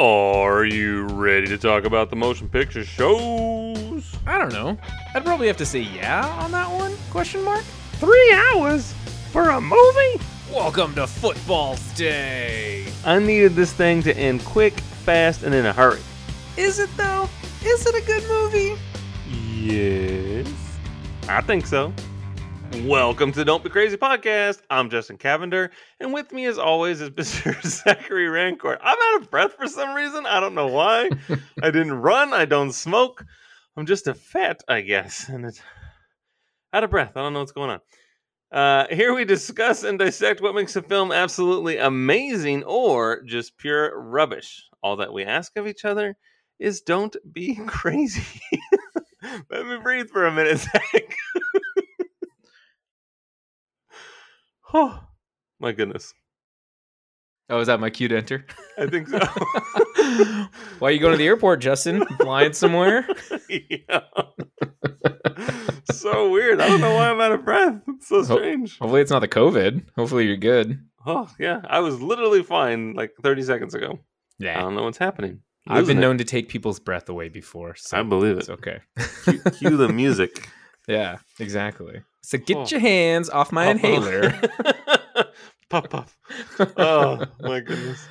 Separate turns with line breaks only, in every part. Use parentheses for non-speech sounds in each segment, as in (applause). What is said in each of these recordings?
Are you ready to talk about the motion picture shows?
I don't know. I'd probably have to say yeah on that one? Question mark.
Three hours for a movie?
Welcome to Football's Day.
I needed this thing to end quick, fast, and in a hurry.
Is it though? Is it a good movie?
Yes. I think so. Welcome to Don't Be Crazy podcast. I'm Justin Cavender, and with me, as always, is (laughs) Mr. Zachary Rancourt. I'm out of breath for some reason. I don't know why. (laughs) I didn't run. I don't smoke. I'm just a fat, I guess, and it's out of breath. I don't know what's going on. Uh, here we discuss and dissect what makes a film absolutely amazing or just pure rubbish. All that we ask of each other is don't be (laughs) crazy. Let me breathe for a minute, Zach. Oh, my goodness.
Oh, is that my cue to enter?
I think so. (laughs)
Why are you going to the airport, Justin? Flying somewhere? (laughs)
yeah. so weird. I don't know why I'm out of breath. It's so strange.
Hopefully, it's not the COVID. Hopefully, you're good.
Oh, yeah. I was literally fine like 30 seconds ago. Yeah. I don't know what's happening.
I've been
it.
known to take people's breath away before. So
I believe it.
it's okay.
Cue, cue the music. (laughs)
yeah, exactly. So get
Oh.
your hands off my inhaler. (laughs)
puff puff. Oh my goodness.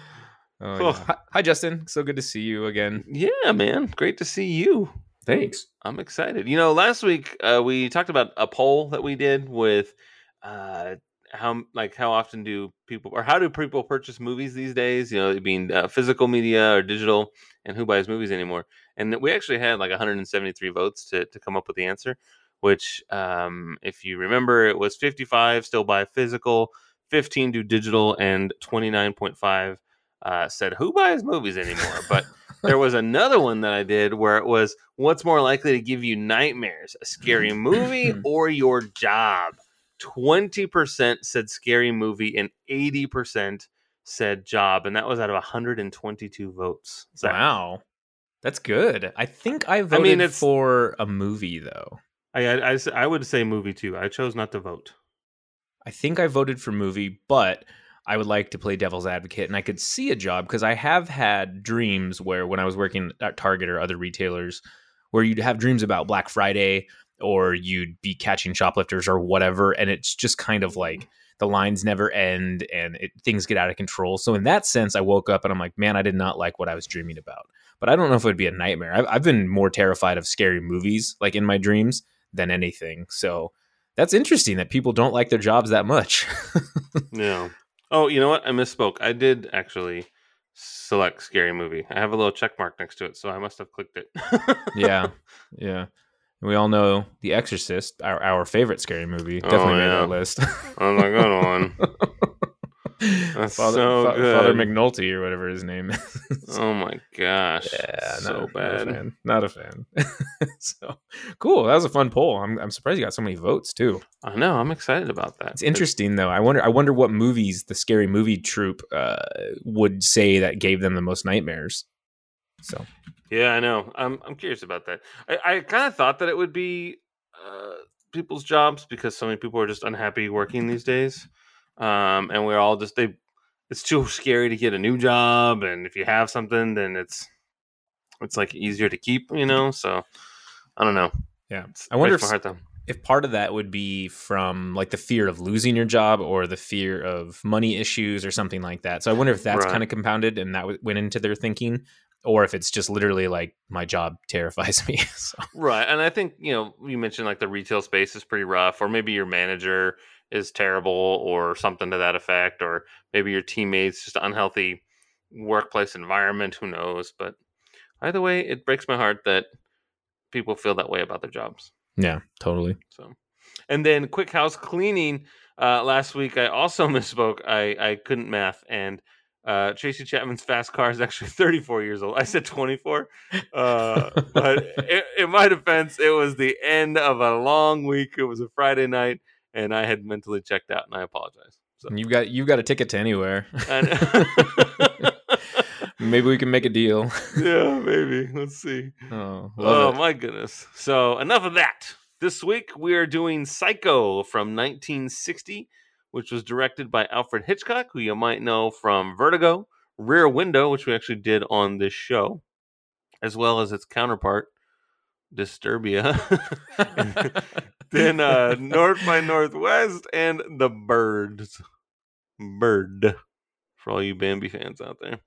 Oh,
Oh.
yeah. Hi, Justin. So good to see you again.
Yeah, man. Great to see you.
Thanks.
I'm excited. You know, last week uh, we talked about a poll that we did with uh, how like how often do people or how do people purchase movies these days? You know, it being uh, physical media or digital, and who buys movies anymore? And we actually had like 173 votes to to come up with the answer. Which, um, if you remember, it was 55 still buy physical, 15 do digital, and 29.5 uh, said who buys movies anymore. But there was another one that I did where it was what's more likely to give you nightmares, a scary movie (laughs) or your job. 20% said scary movie and 80% said job. And that was out of 122 votes. Zach.
Wow. That's good. I think I voted
mean, it's-
for a movie, though.
I, I, I would say movie too. I chose not to vote.
I think I voted for movie, but I would like to play devil's advocate and I could see a job because I have had dreams where when I was working at Target or other retailers where you'd have dreams about Black Friday or you'd be catching shoplifters or whatever and it's just kind of mm-hmm. like the lines never end and it, things get out of control. So in that sense I woke up and I'm like, man, I did not like what I was dreaming about. But I don't know if it would be a nightmare. I've, I've been more terrified of scary movies like in my dreams than anything. So that's interesting that people don't like their jobs that much. (laughs)
Yeah. Oh, you know what? I misspoke. I did actually select scary movie. I have a little check mark next to it, so I must have clicked it. (laughs)
yeah, yeah. We all know The Exorcist, our, our favorite scary movie,
Oh,
definitely made
yeah.
our list.
Oh my good one. (laughs) That's (laughs)
Father,
so
Fa- Father. McNulty or whatever his name (laughs) is.
Oh my gosh.
yeah,
so
not,
bad.
Not a fan. Not a fan. (laughs) so cool. That was a fun poll. I'm, I'm surprised you got so many votes too.
I know. I'm excited about that.
It's interesting though. I wonder. I wonder what movies the scary movie troupe uh, would say that gave them the most nightmares. So
Yeah, I know. I'm I'm curious about that. I, I kind of thought that it would be uh, people's jobs because so many people are just unhappy working these days, um, and we're all just they. It's too scary to get a new job, and if you have something, then it's it's like easier to keep, you know. So I don't know.
yeah,
It's,
I wonder if-
heart
if part of that would be from like the fear of losing your job or the fear of money issues or something like that. So I wonder if that's
Right.
kind of compounded and that w- went into their thinking, or if it's just literally like my job (laughs) terrifies me. (laughs) so,
Right. And I think, you know, you mentioned like the retail space is pretty rough, or maybe your manager is terrible or something to that effect, or maybe your teammates just unhealthy workplace environment. Who knows? But either way, it breaks my heart that people feel that way about their jobs.
yeah, totally.
So, and then quick house cleaning. Uh, last week, I also (laughs) misspoke. I, I couldn't math, and uh, Tracy Chapman's fast car is actually (laughs) 34 years old. I said 24, uh, but (laughs) in my defense, it was the end of a long week. It was a Friday night, and I had mentally checked out, and I apologize. So,
you've got you've got a ticket to anywhere. (laughs) Maybe we can make a deal.
yeah, maybe. Let's see.
Oh,
Oh my goodness. So enough of that. This week we are doing Psycho from 1960, which was directed by Alfred Hitchcock, who you might know from Vertigo, Rear Window, which we actually did on this show, as well as its counterpart, Disturbia. (laughs) (laughs) then uh, North by Northwest and The Birds. Bird. For all you Bambi fans out there.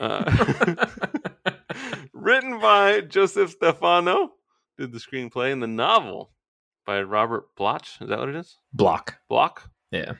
Uh, (laughs) written by Joseph Stefano, did the screenplay, and the novel by Robert Bloch. Is that what it is?
Block.
Block?
Yeah.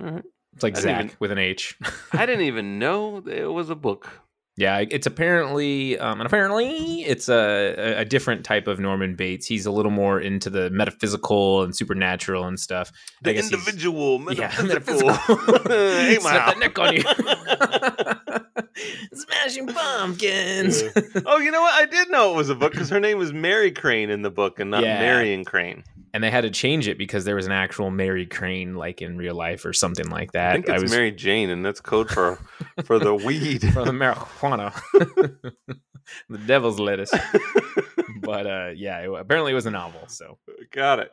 All right.
It's like Zach
even-
with an H.
I didn't (laughs) even know it was a book.
Yeah, it's apparently, um, and apparently, it's a, a- different type of Norman Bates. He's a little more into the metaphysical and supernatural and stuff. I
The individual
Yeah, (laughs)
metaphysical.
metaphysical. (laughs)
hey,
that neck on you. (laughs) (laughs) Smashing pumpkins.
oh, you know what? I did know it was a book because her name was Mary Crane in the book and not
Yeah.
Marion Crane.
and they had to change it because there was an actual Mary Crane, like in real life or something like that.
I think it's
was
Mary Jane, and that's code for for the weed. (laughs)
for the marijuana, (laughs) the devil's lettuce. But uh, yeah, it, apparently it was a novel. So
Got it.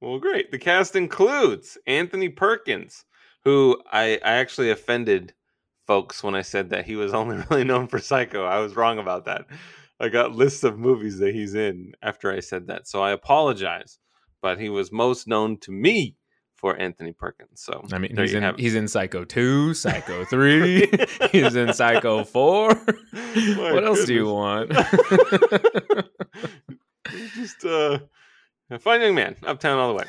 Well, great. The cast includes Anthony Perkins, who I, I actually offended folks when I said that he was (laughs) only really known for Psycho. I was wrong about that. I got lists of movies that he's in after I said that. So I apologize. But he was most known to me for Anthony Perkins. So
I mean, he's in
have
he's in Psycho two, Psycho (laughs) three. (laughs) he's in Psycho four.
My
what else do you want?
Just uh, (laughs) a fine young man, uptown all the way.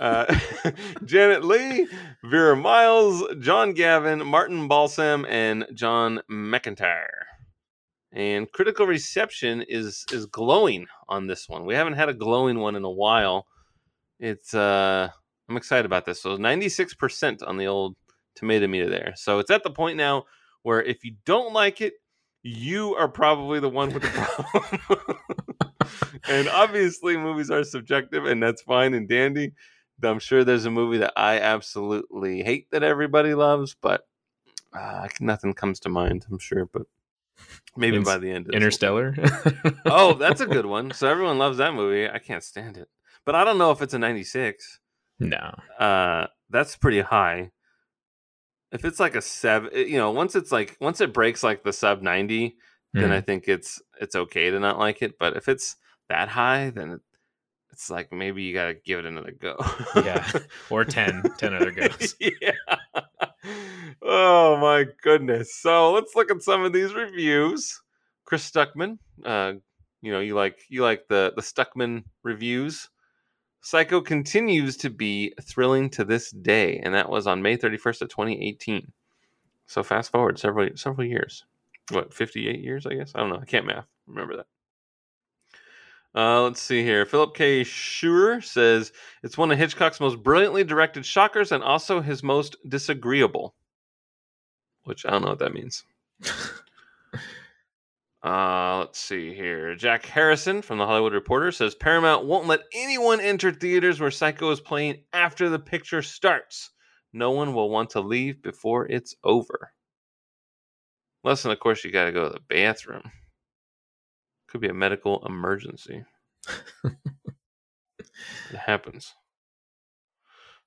Uh, (laughs) Janet Leigh, Vera Miles, John Gavin, Martin Balsam, and John McIntyre. And critical reception is is glowing on this one. We haven't had a glowing one in a while. It's uh, I'm excited about this. So 96% on the old tomato meter there. So it's at the point now where if you don't like it, you are probably the one with the (laughs) problem. (laughs) and obviously, movies are subjective, and that's fine and dandy. I'm sure there's a movie that I absolutely hate that everybody loves, but uh, nothing comes to mind. I'm sure, but maybe
Ins-
by the end, of
Interstellar. (laughs)
Oh, that's a (laughs) good one. So everyone loves that movie. I can't stand it, but I don't know if it's a 96.
no.
Uh, that's pretty high. If it's like a seven, you know, once it's like once it breaks like the sub 90, then
Mhm.
I think it's it's okay to not like it. But if it's that high, then it's like maybe you gotta give it another go.
Yeah. or 10, (laughs) 10 other goes.
yeah. Oh my goodness. So let's look at some of these reviews. Chris Stuckman, uh, you know, you like you like the the Stuckman reviews. Psycho continues to be thrilling to this day, and that was on May 31st of 2018. So fast forward several several years. What, 58 years, I guess? I don't know. I can't math. Remember that. Uh, let's see here. Philip K. Scheuer says it's one of Hitchcock's most brilliantly directed shockers and also his most disagreeable. Which I don't know what that means. (laughs) Uh, let's see here. Jack Harrison from the Hollywood Reporter says Paramount won't let anyone enter theaters where Psycho is playing after the picture starts. No one will want to leave before it's over. Unless, of course, you got to go to the bathroom. Could be a medical emergency. it happens.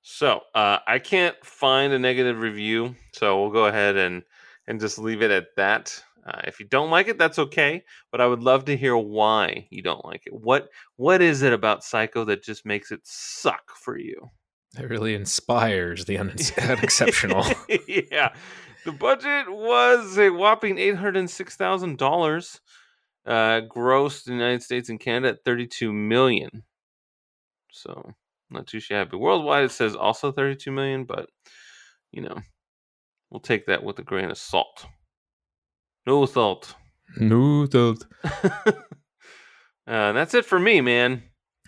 So uh, I can't find a negative review, so we'll go ahead and and just leave it at that. Uh, if you don't like it, that's okay. But I would love to hear why you don't like it. What what is it about Psycho that just makes it suck for you?
It really inspires the (laughs) un- unexceptional.
yeah, the budget was a whopping eight hundred six thousand dollars. Uh, grossed in the United States and Canada at thirty-two million. So not too shabby. Worldwide, it says also thirty-two million, but you know, we'll take that with a grain of salt. No salt.
no salt. (laughs)
Uh, that's it for me, man.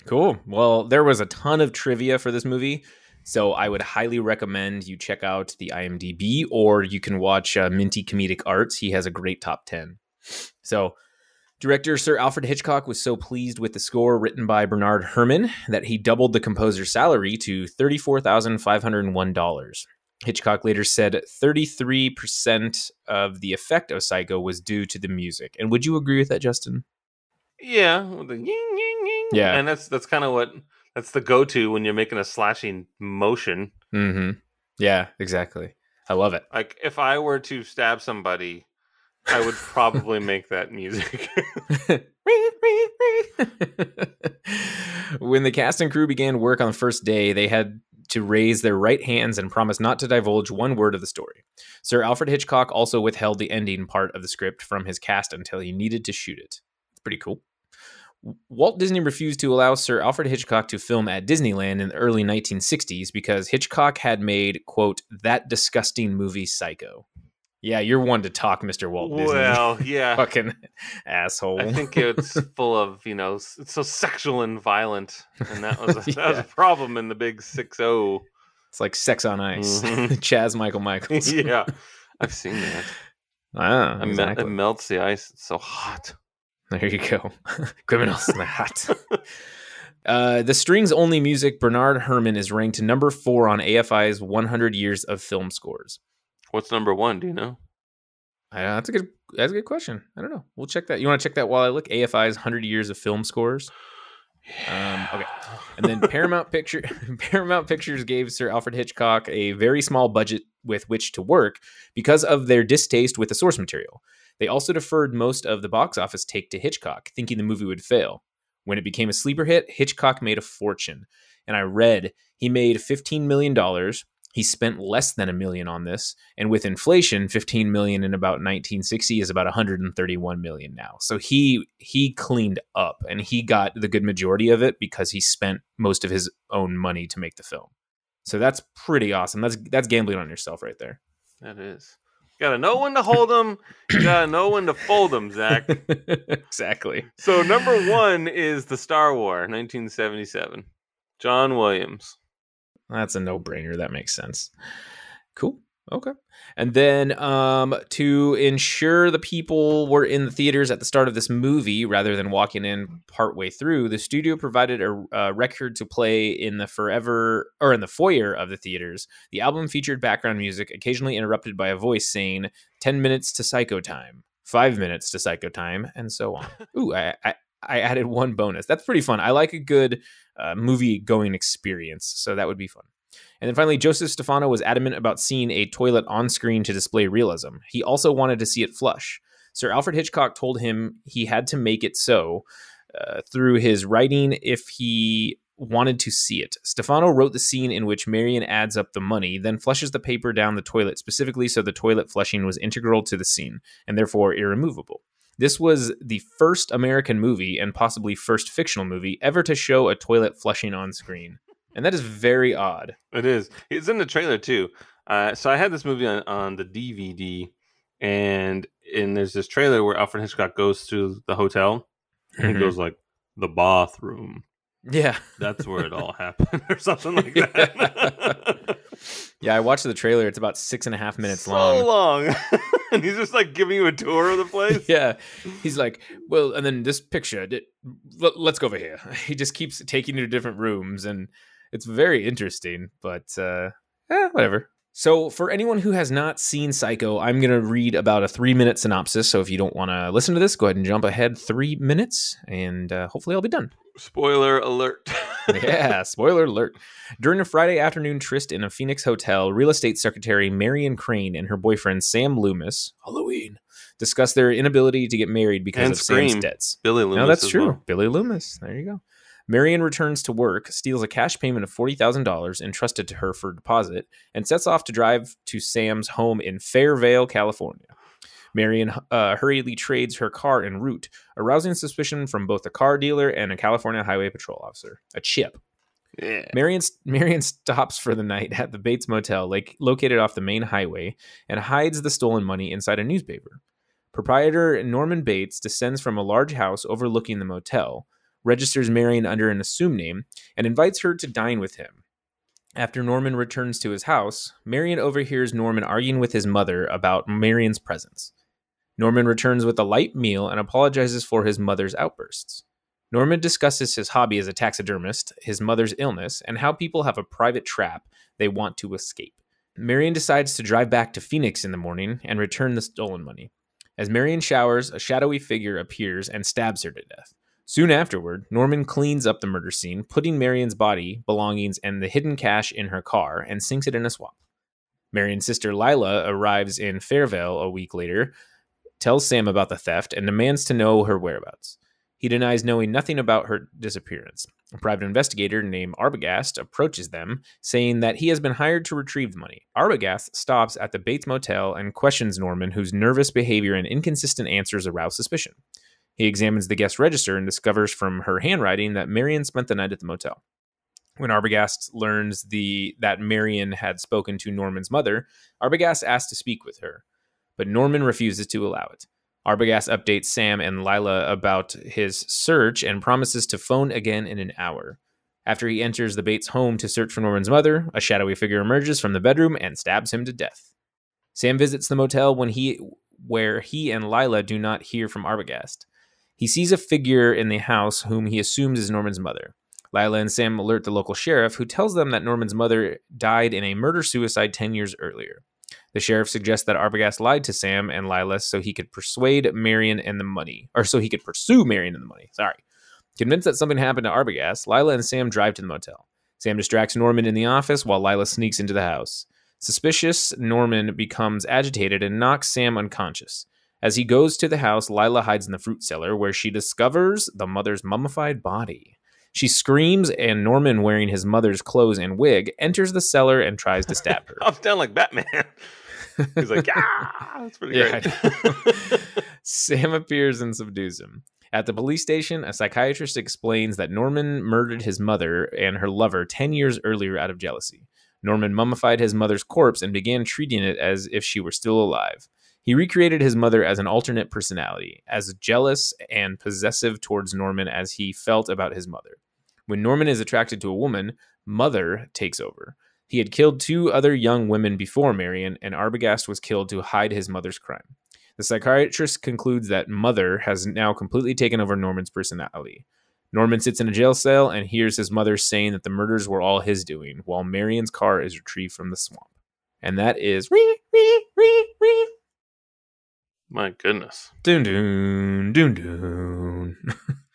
Cool. Well, there was a ton of trivia for this movie. So I would highly recommend you check out the IMDb or you can watch uh, Minty Comedic Arts. He has a great top 10. So, director Sir Alfred Hitchcock was so pleased with the score written by Bernard Herrmann that he doubled the composer's salary to $34,501. Hitchcock later said 33% of the effect of Psycho was due to the music. And would you agree with that, Justin?
Yeah, with the ying, ying, ying.
Yeah.
and that's that's kind of what that's the go-to when you're making a slashing motion.
Mm-hmm. Yeah, exactly. I love it.
Like if I were to stab somebody, I would probably (laughs) make that music.
when the cast and crew began work on the first day, they had to raise their right hands and promise not to divulge one word of the story. Sir Alfred Hitchcock also withheld the ending part of the script from his cast until he needed to shoot it. It's pretty cool. Walt Disney refused to allow Sir Alfred Hitchcock to film at Disneyland in the early 1960s because Hitchcock had made, quote, that disgusting movie Psycho. Yeah, you're one to talk, Mr. Walt Disney.
well, (laughs) yeah.
Fucking asshole.
I think it's (laughs) full of, you know, it's so sexual and violent. And that was a, (laughs) that was a problem in the big 6 0.
it's like sex on ice.
Mhm.
Chazz Michael Michaels.
yeah. I've seen that.
Ah,
It, mel-
exactly.
it melts the ice. It's so hot.
There you go. Criminals in the hat. Uh, the strings only music, Bernard Herrmann is ranked number four on AFI's 100 years of film scores.
What's number one? Do you know?
Uh, that's a good. That's a good question. I don't know. We'll check that. You want to check that while I look? AFI's 100 years of film scores. Um, okay. (laughs) And then Paramount Picture (laughs) Paramount Pictures gave Sir Alfred Hitchcock a very small budget with which to work because of their distaste with the source material. They also deferred most of the box office take to Hitchcock, thinking the movie would fail. When it became a sleeper hit, Hitchcock made a fortune. And I read he made $15 million. He spent less than a million on this, and with inflation, 15 million in about 1960 is about 131 million now. So he he cleaned up, and he got the good majority of it because he spent most of his own money to make the film. So that's pretty awesome. That's that's gambling on yourself right there.
That is. You gotta know when to hold them. You gotta know when to fold them, Zach. (laughs)
exactly.
So number one is the Star War, 1977. John Williams.
That's a no-brainer. That makes sense. Cool. Okay. And then um, to ensure the people were in the theaters at the start of this movie rather than walking in partway through, the studio provided a, a record to play in the forever or in the foyer of the theaters. The album featured background music, occasionally interrupted by a voice saying 10 minutes to psycho time, five minutes to psycho time, and so on. (laughs) Ooh, I, I, I added one bonus. That's pretty fun. I like a good uh, movie going experience, so that would be fun. And then finally, Joseph Stefano was adamant about seeing a toilet on screen to display realism. He also wanted to see it flush. Sir Alfred Hitchcock told him he had to make it so uh, through his writing if he wanted to see it. Stefano wrote the scene in which Marion adds up the money, then flushes the paper down the toilet specifically so the toilet flushing was integral to the scene and therefore irremovable. This was the first American movie and possibly first fictional movie ever to show a toilet flushing on screen. And that is very odd.
It is. It's in the trailer too. Uh, so I had this movie on, on the DVD, and and there's this trailer where Alfred Hitchcock goes to the hotel, and
Mhm.
he goes like the bathroom.
Yeah.
That's where it all (laughs) happened, or something like that.
Yeah, I watched the trailer. It's about six and a half minutes
so
long.
So long, (laughs) and he's just like giving you a tour of the place. (laughs)
yeah. He's like, well, and then this picture, let's go over here. (laughs) He just keeps taking you to different rooms, and it's very interesting, but uh, eh, whatever. So, for anyone who has not seen Psycho, I'm going to read about a three minute synopsis. So, if you don't want to listen to this, go ahead and jump ahead three minutes, and uh, hopefully, I'll be done.
Spoiler alert.
Yeah, spoiler alert. During a Friday afternoon tryst in a Phoenix hotel, real estate secretary Marion Crane and her boyfriend Sam Loomis, Halloween, discuss their inability to get married because
And
of Sam's debts.
Billy Loomis.
No, that's true.
well.
Billy Loomis. There you go. Marion returns to work, steals a cash payment of $40,000 entrusted to her for deposit, and sets off to drive to Sam's home in Fairvale, California. Marion uh, hurriedly trades her car en route, arousing suspicion from both a car dealer and a California Highway Patrol officer, a chip.
Yeah.
Marion, Marion stops for the night at the Bates Motel, like, located off the main highway, and hides the stolen money inside a newspaper. Proprietor Norman Bates descends from a large house overlooking the motel, registers Marion under an assumed name, and invites her to dine with him. After Norman returns to his house, Marion overhears Norman arguing with his mother about Marion's presence. Norman returns with a light meal and apologizes for his mother's outbursts. Norman discusses his hobby as a taxidermist, his mother's illness, and how people have a private trap they want to escape. Marion decides to drive back to Phoenix in the morning and return the stolen money. As Marion showers, a shadowy figure appears and stabs her to death. Soon afterward, Norman cleans up the murder scene, putting Marion's body, belongings, and the hidden cash in her car and sinks it in a swamp. Marion's sister Lila arrives in Fairvale a week later, tells Sam about the theft, and demands to know her whereabouts. He denies knowing nothing about her disappearance. A private investigator named Arbogast approaches them, saying that he has been hired to retrieve the money. Arbogast stops at the Bates Motel and questions Norman, whose nervous behavior and inconsistent answers arouse suspicion. He examines the guest register and discovers from her handwriting that Marion spent the night at the motel. When Arbogast learns the that Marion had spoken to Norman's mother, Arbogast asks to speak with her, but Norman refuses to allow it. Arbogast updates Sam and Lila about his search and promises to phone again in an hour. After he enters the Bates home to search for Norman's mother, a shadowy figure emerges from the bedroom and stabs him to death. Sam visits the motel when he where he and Lila do not hear from Arbogast. He sees a figure in the house whom he assumes is Norman's mother. Lila and Sam alert the local sheriff, who tells them that Norman's mother died in a murder suicide 10 years earlier. The sheriff suggests that Arbogast lied to Sam and Lila so he could persuade Marion and the money, or so he could pursue Marion and the money. Sorry. Convinced that something happened to Arbogast, Lila and Sam drive to the motel. Sam distracts Norman in the office while Lila sneaks into the house. Suspicious, Norman becomes agitated and knocks Sam unconscious. As he goes to the house, Lila hides in the fruit cellar where she discovers the mother's mummified body. She screams, and Norman, wearing his mother's clothes and wig, enters the cellar and tries to stab (laughs) her.
I'm down like Batman. He's like, ah, that's pretty
Yeah,
great. (laughs)
Sam appears and subdues him. At the police station, a psychiatrist explains that Norman murdered his mother and her lover 10 years earlier out of jealousy. Norman mummified his mother's corpse and began treating it as if she were still alive. He recreated his mother as an alternate personality, as jealous and possessive towards Norman as he felt about his mother. When Norman is attracted to a woman, Mother takes over. He had killed two other young women before Marion, and Arbogast was killed to hide his mother's crime. The psychiatrist concludes that Mother has now completely taken over Norman's personality. Norman sits in a jail cell and hears his mother saying that the murders were all his doing, while Marion's car is retrieved from the swamp. And that is
My goodness.
Dun dun dun dun. (laughs)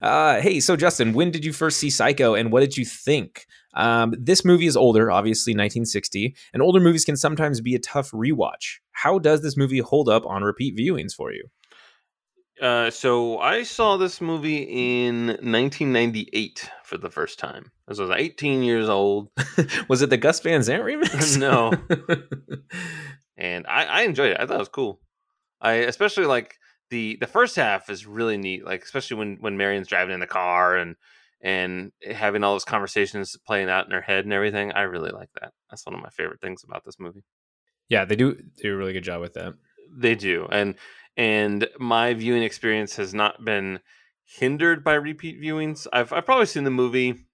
uh, hey, so Justin, when did you first see Psycho, and what did you think? Um, this movie is older, obviously 1960, and older movies can sometimes be a tough rewatch. How does this movie hold up on repeat viewings for you?
Uh, so I saw this movie in 1998 for the first time. I was 18 years old. (laughs)
Was it the Gus Van Sant (laughs) remix?
No. (laughs) and I, I enjoyed it. I thought it was cool. I especially like the the first half is really neat. Like especially when when Marion's driving in the car and and having all those conversations playing out in her head and everything. I really like that. That's one of my favorite things about this movie.
yeah, they do do a really good job with that.
They do, and and my viewing experience has not been hindered by repeat viewings. I've I've probably seen the movie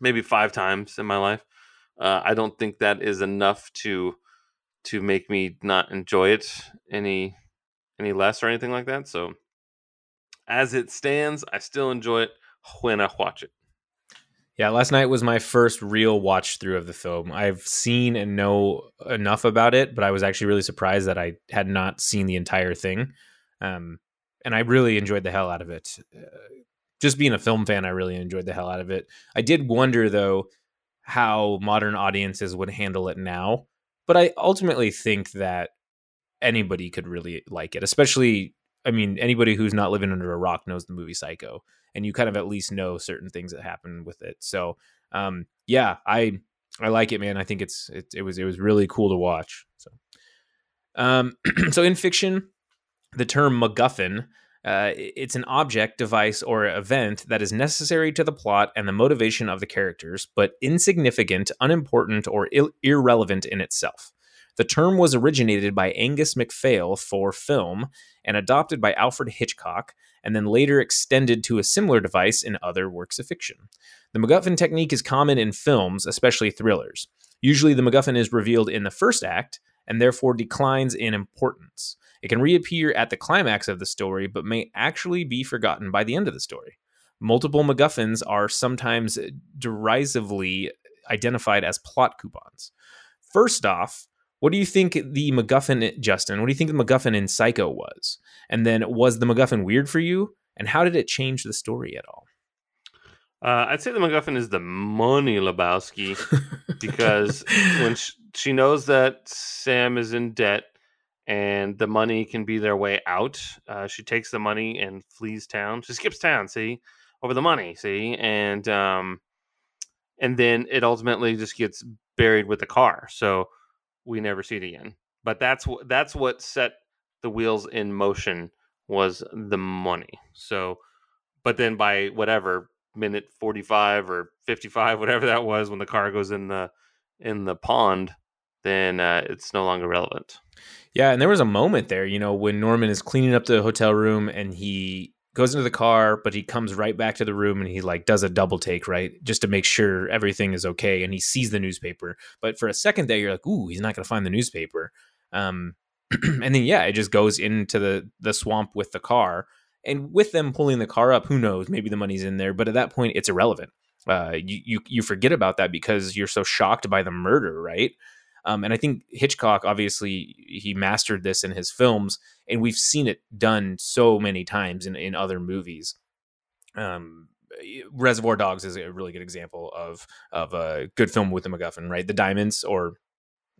maybe five times in my life. Uh, I don't think that is enough to to make me not enjoy it any any less or anything like that. So as it stands, I still enjoy it when I watch it.
Yeah, last night was my first real watch through of the film. I've seen and know enough about it, but I was actually really surprised that I had not seen the entire thing. Um, and I really enjoyed the hell out of it. Uh, just being a film fan, I really enjoyed the hell out of it. I did wonder, though, how modern audiences would handle it now. But I ultimately think that anybody could really like it, especially, I mean, anybody who's not living under a rock knows the movie Psycho and you kind of at least know certain things that happen with it. So, um, yeah, I I like it, man. I think it's it, it was it was really cool to watch. So, um, (clears throat) so in fiction, the term MacGuffin. Uh, it's an object, device, or event that is necessary to the plot and the motivation of the characters, but insignificant, unimportant, or il- irrelevant in itself. The term was originated by Angus MacPhail for film and adopted by Alfred Hitchcock, and then later extended to a similar device in other works of fiction. The MacGuffin technique is common in films, especially thrillers. Usually, the MacGuffin is revealed in the first act and therefore declines in importance. It can reappear at the climax of the story, but may actually be forgotten by the end of the story. Multiple MacGuffins are sometimes derisively identified as plot coupons. First off, what do you think the MacGuffin, Justin? What do you think the MacGuffin in Psycho was? And then, was the MacGuffin weird for you? And how did it change the story at all?
Uh, I'd say the MacGuffin is the money Lebowski (laughs) because when sh- she knows that Sam is in debt and the money can be their way out. Uh, she takes the money and flees town. She skips town, see, over the money, see, and um, and then it ultimately just gets buried with the car. So we never see it again. But that's what that's what set the wheels in motion was the money. So, but then by whatever minute forty five or fifty five, (laughs) whatever that was, when the car goes in the in the pond, then uh, it's no longer relevant.
Yeah, and there was a moment there, you know, when Norman is cleaning up the hotel room and he goes into the car, but he comes right back to the room and he like does a double take, right? Just to make sure everything is okay. And he sees the newspaper. But for a second there, you're like, ooh, he's not gonna find the newspaper. Um, (clears throat) and then yeah, it just goes into the the swamp with the car. And with them pulling the car up, who knows? Maybe the money's in there, but at that point, it's irrelevant. Uh, you, you you forget about that because you're so shocked by the murder, right? Um, and I think Hitchcock, obviously, he mastered this in his films, and we've seen it done so many times in, in other movies. Um, Reservoir Dogs is a really good example of of a good film with a MacGuffin, right? The diamonds, or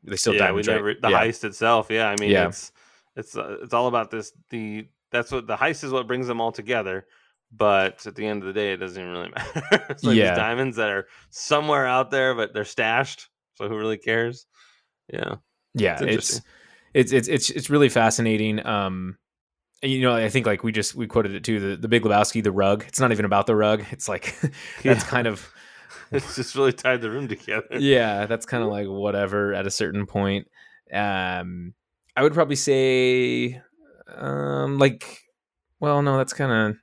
they still
yeah,
diamonds,
we
right?
the
yeah.
heist itself. Yeah, I mean,
Yeah.
it's it's uh, it's all about this. The that's what the heist is. What brings them all together. But at the end of the day, it doesn't even really (laughs) matter. it's like
Yeah.
these diamonds that are somewhere out there, but they're stashed. So who really cares? Yeah.
yeah
It's
it's it's it's it's really fascinating um you know i think like we just we quoted it too the, the big lebowski the rug it's not even about the rug it's like (laughs) that's
Yeah.
kind of (laughs)
It's just really tied the room together.
yeah that's kind of like whatever at a certain point um i would probably say um like well no that's kind of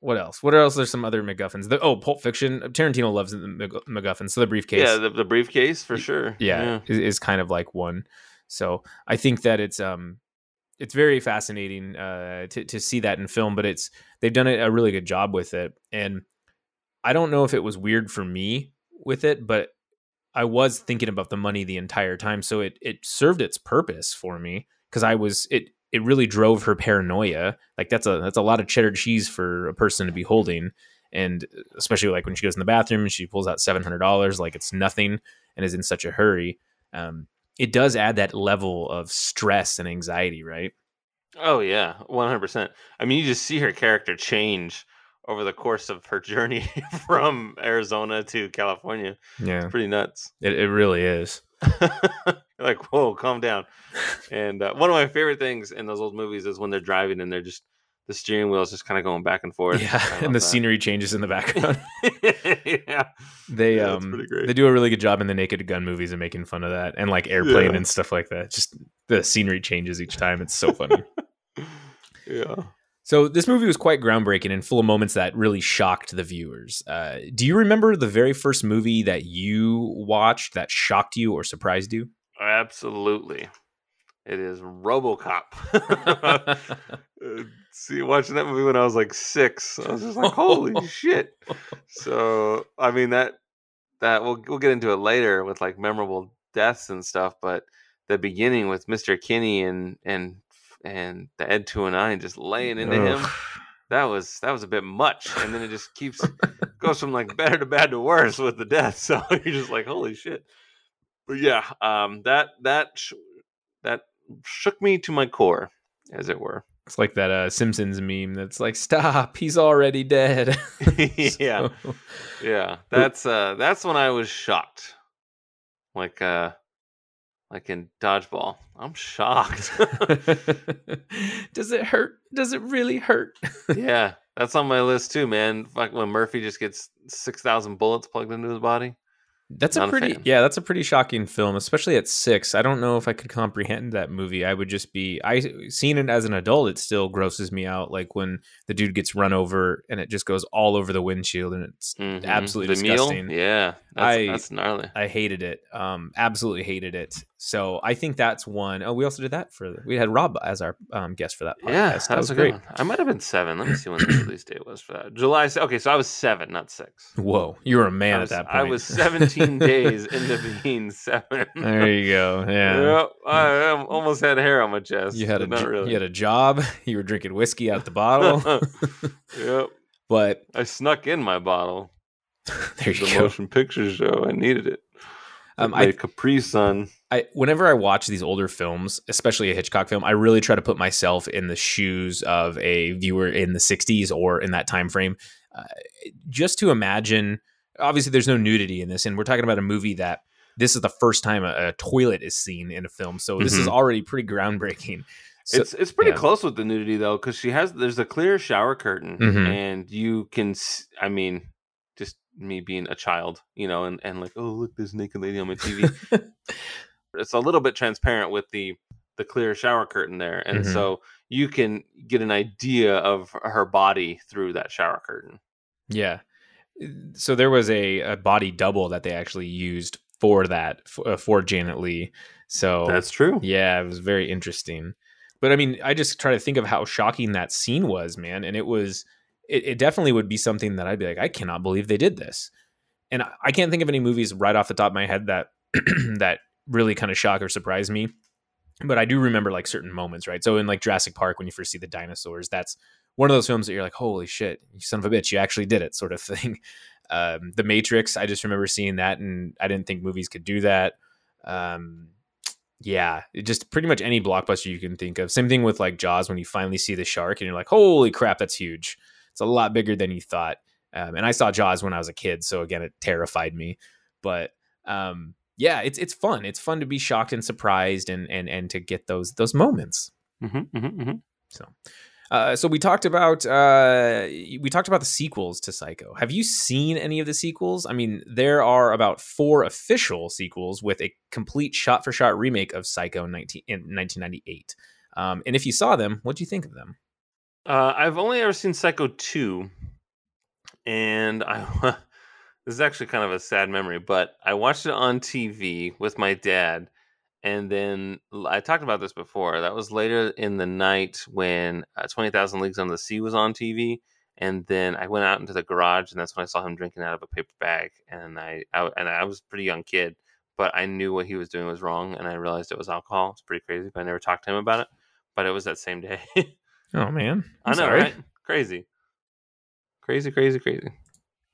what else? What else there's some other macguffins? The, oh pulp fiction. Tarantino loves the macguffins so the briefcase.
Yeah, the, the briefcase for sure.
yeah, Is, is kind of like one. So i think that it's um it's very fascinating uh to, to see that in film but it's they've done a a really good job with it. And i don't know if it was weird for me with it but i was thinking about the money the entire time so it it served its purpose for me because i was it it really drove her paranoia like that's a that's a lot of cheddar cheese for a person to be holding and especially like when she goes in the bathroom and she pulls out $700 like it's nothing and is in such a hurry um, it does add that level of stress and anxiety right
Oh yeah, one hundred percent. I mean, you just see her character change over the course of her journey (laughs) from Arizona to California.
yeah
Pretty nuts.
it, it really is (laughs)
like, whoa, calm down. And uh, one of my favorite things in those old movies is when they're driving and they're just the steering wheel is just kind of going back and forth.
yeah and the
that.
scenery changes in the background (laughs)
yeah,
they
Yeah,
um they do a really good job in the naked gun movies and making fun of that and like airplane
Yeah.
and stuff like that just the scenery changes each time it's so funny (laughs)
yeah.
So this movie was quite groundbreaking and full of moments that really shocked the viewers. Uh, do you remember the very first movie that you watched that shocked you or surprised you?
Absolutely. It is RoboCop. (laughs) (laughs) Uh, See, watching that movie when I was like six, I was just like, "Holy (laughs) shit!" So, I mean that that we'll we'll get into it later with like memorable deaths and stuff, but the beginning with Mister Kinney and and and the Ed two and nine just laying into him that was that was a bit much, and then it just keeps goes from like better to bad to worse with the death. So you're just like, "Holy shit!" But yeah, um, that that sh- that shook me to my core, as it were.
It's like that uh, Simpsons meme that's like, "Stop, he's already dead." (laughs)
yeah, (laughs)
So-
yeah. That's uh, that's when I was shocked. Like uh, like in dodgeball, I'm shocked. (laughs)
Does it hurt? Does it really hurt?
yeah, that's on my list too, man. Like when Murphy just gets six thousand bullets plugged into his body.
That's
Not
a
a
pretty
fan.
yeah, that's a pretty shocking film, especially at six. I don't know if I could comprehend that movie. I would just be I seen it as an adult, it still grosses me out. Like when the dude gets run over and it just goes all over the windshield and it's
Mhm.
absolutely
the
disgusting.
meal. Yeah, that's,
I-
that's gnarly.
I hated it. Um, absolutely hated it. So I think that's one. Oh, we also did that for we had Rob as our um, guest for that podcast.
Yeah,
that,
that
was
a
great.
I might have been seven. Let me see when the release date was for that. July. Okay, so I was seven, not six.
Whoa, you were a man
I was,
at that point.
I was 17 (laughs) days into being seven.
There you go. Yeah.
I almost had hair on my chest.
You had a
not really.
you had a job. (laughs) You were drinking whiskey out the bottle. (laughs)
yep,
but
I snuck in my bottle.
there you
The
go.
motion picture show. I needed it. Um, I Capri Sun.
I whenever I watch these older films, especially a Hitchcock film, I really try to put myself in the shoes of a viewer in the '60s or in that time frame, uh, just to imagine. Obviously, there's no nudity in this, and we're talking about a movie that this is the first time a, a toilet is seen in a film, so this mm-hmm. is already pretty groundbreaking.
So, it's it's pretty yeah. close with the nudity though, because she has there's a clear shower curtain, mm-hmm. and you can. I mean, just me being a child, you know, and and like, oh look, this naked lady on my TV. (laughs) it's a little bit transparent with the the clear shower curtain there, and mm-hmm. so you can get an idea of her body through that shower curtain.
Yeah. So there was a, a body double that they actually used for that for, uh, for Janet Leigh So
that's true.
Yeah, it was very interesting. But I mean, I just try to think of how shocking that scene was, man. And it was, it, it definitely would be something that I'd be like, I cannot believe they did this. And I, I can't think of any movies right off the top of my head that (clears throat) that really kind of shock or surprise me. But I do remember like certain moments, right? So in like Jurassic Park, when you first see the dinosaurs, that's one of those films that you're like, holy shit, you son of a bitch, you actually did it, sort of (laughs) thing. Um, the Matrix, I just remember seeing that, and I didn't think movies could do that. Um, yeah, just pretty much any blockbuster you can think of. Same thing with like Jaws when you finally see the shark and you're like, holy crap, that's huge. It's a lot bigger than you thought. Um, and I saw Jaws when I was a kid, so again, it terrified me. But um, yeah, it's it's fun. It's fun to be shocked and surprised, and and and to get those those moments. Mm-hmm, mm-hmm, mm-hmm. So, uh, so we talked about uh, we talked about the sequels to Psycho. Have you seen any of the sequels? I mean, there are about four official sequels with a complete shot-for-shot remake of Psycho 19, in 1998. Um, and if you saw them, what do you think of them?
Uh, I've only ever seen Psycho two, and I (laughs) this is actually kind of a sad memory, but I watched it on TV with my dad and then I talked about this before. That was later in the night when uh, Twenty Thousand Leagues Under the Sea was on TV, and then I went out into the garage, and that's when I saw him drinking out of a paper bag. And I, I and I was a pretty young kid, but I knew what he was doing was wrong, and I realized it was alcohol. It's pretty crazy, but I never talked to him about it. But it was that same day. (laughs)
oh man,
I'm i know, sorry. right? Crazy, crazy, crazy, crazy.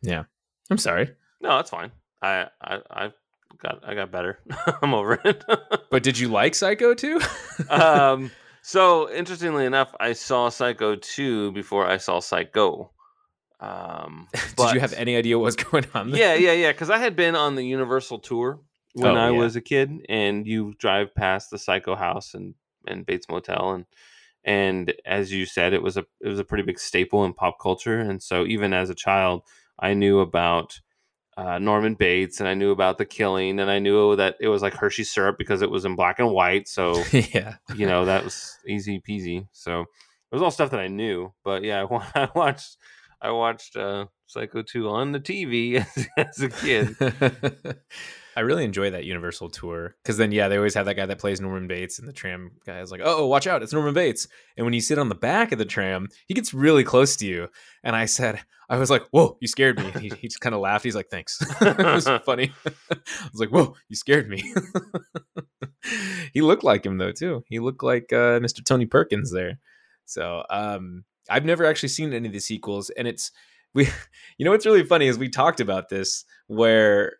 Yeah, I'm sorry.
No, that's fine. I I I got I got better. (laughs) I'm over it. (laughs)
but did you like Psycho too?
um (laughs) so interestingly enough, I saw Psycho 2 before I saw Psycho.
Um Did you have any idea what was going on
there? Yeah, yeah, yeah, cuz I had been on the Universal tour when oh, I yeah. was a kid and you drive past the Psycho house and and Bates Motel and and as you said it was a it was a pretty big staple in pop culture and so even as a child I knew about uh, Norman Bates, and I knew about the killing, and I knew that it was like Hershey syrup because it was in black and white. So (laughs)
yeah,
you know that was easy peasy. So it was all stuff that I knew. But yeah, (laughs) I watched I watched uh, Psycho two on the TV (laughs) as, as a kid.
I really enjoy that Universal tour because then yeah, they always have that guy that plays Norman Bates, and the tram guy is like, "Oh, watch out, it's Norman Bates!" And when you sit on the back of the tram, he gets really close to you. And I said, I was like, "Whoa, you scared me!" he, he just kind of laughed. He's like, "Thanks." (laughs) it was (laughs) funny. (laughs) I was like, "Whoa, you scared me." he looked like him though too. He looked like uh, Mr. Tony Perkins there. So um, I've never actually seen any of the sequels, and it's we. You know what's really funny is we talked about this where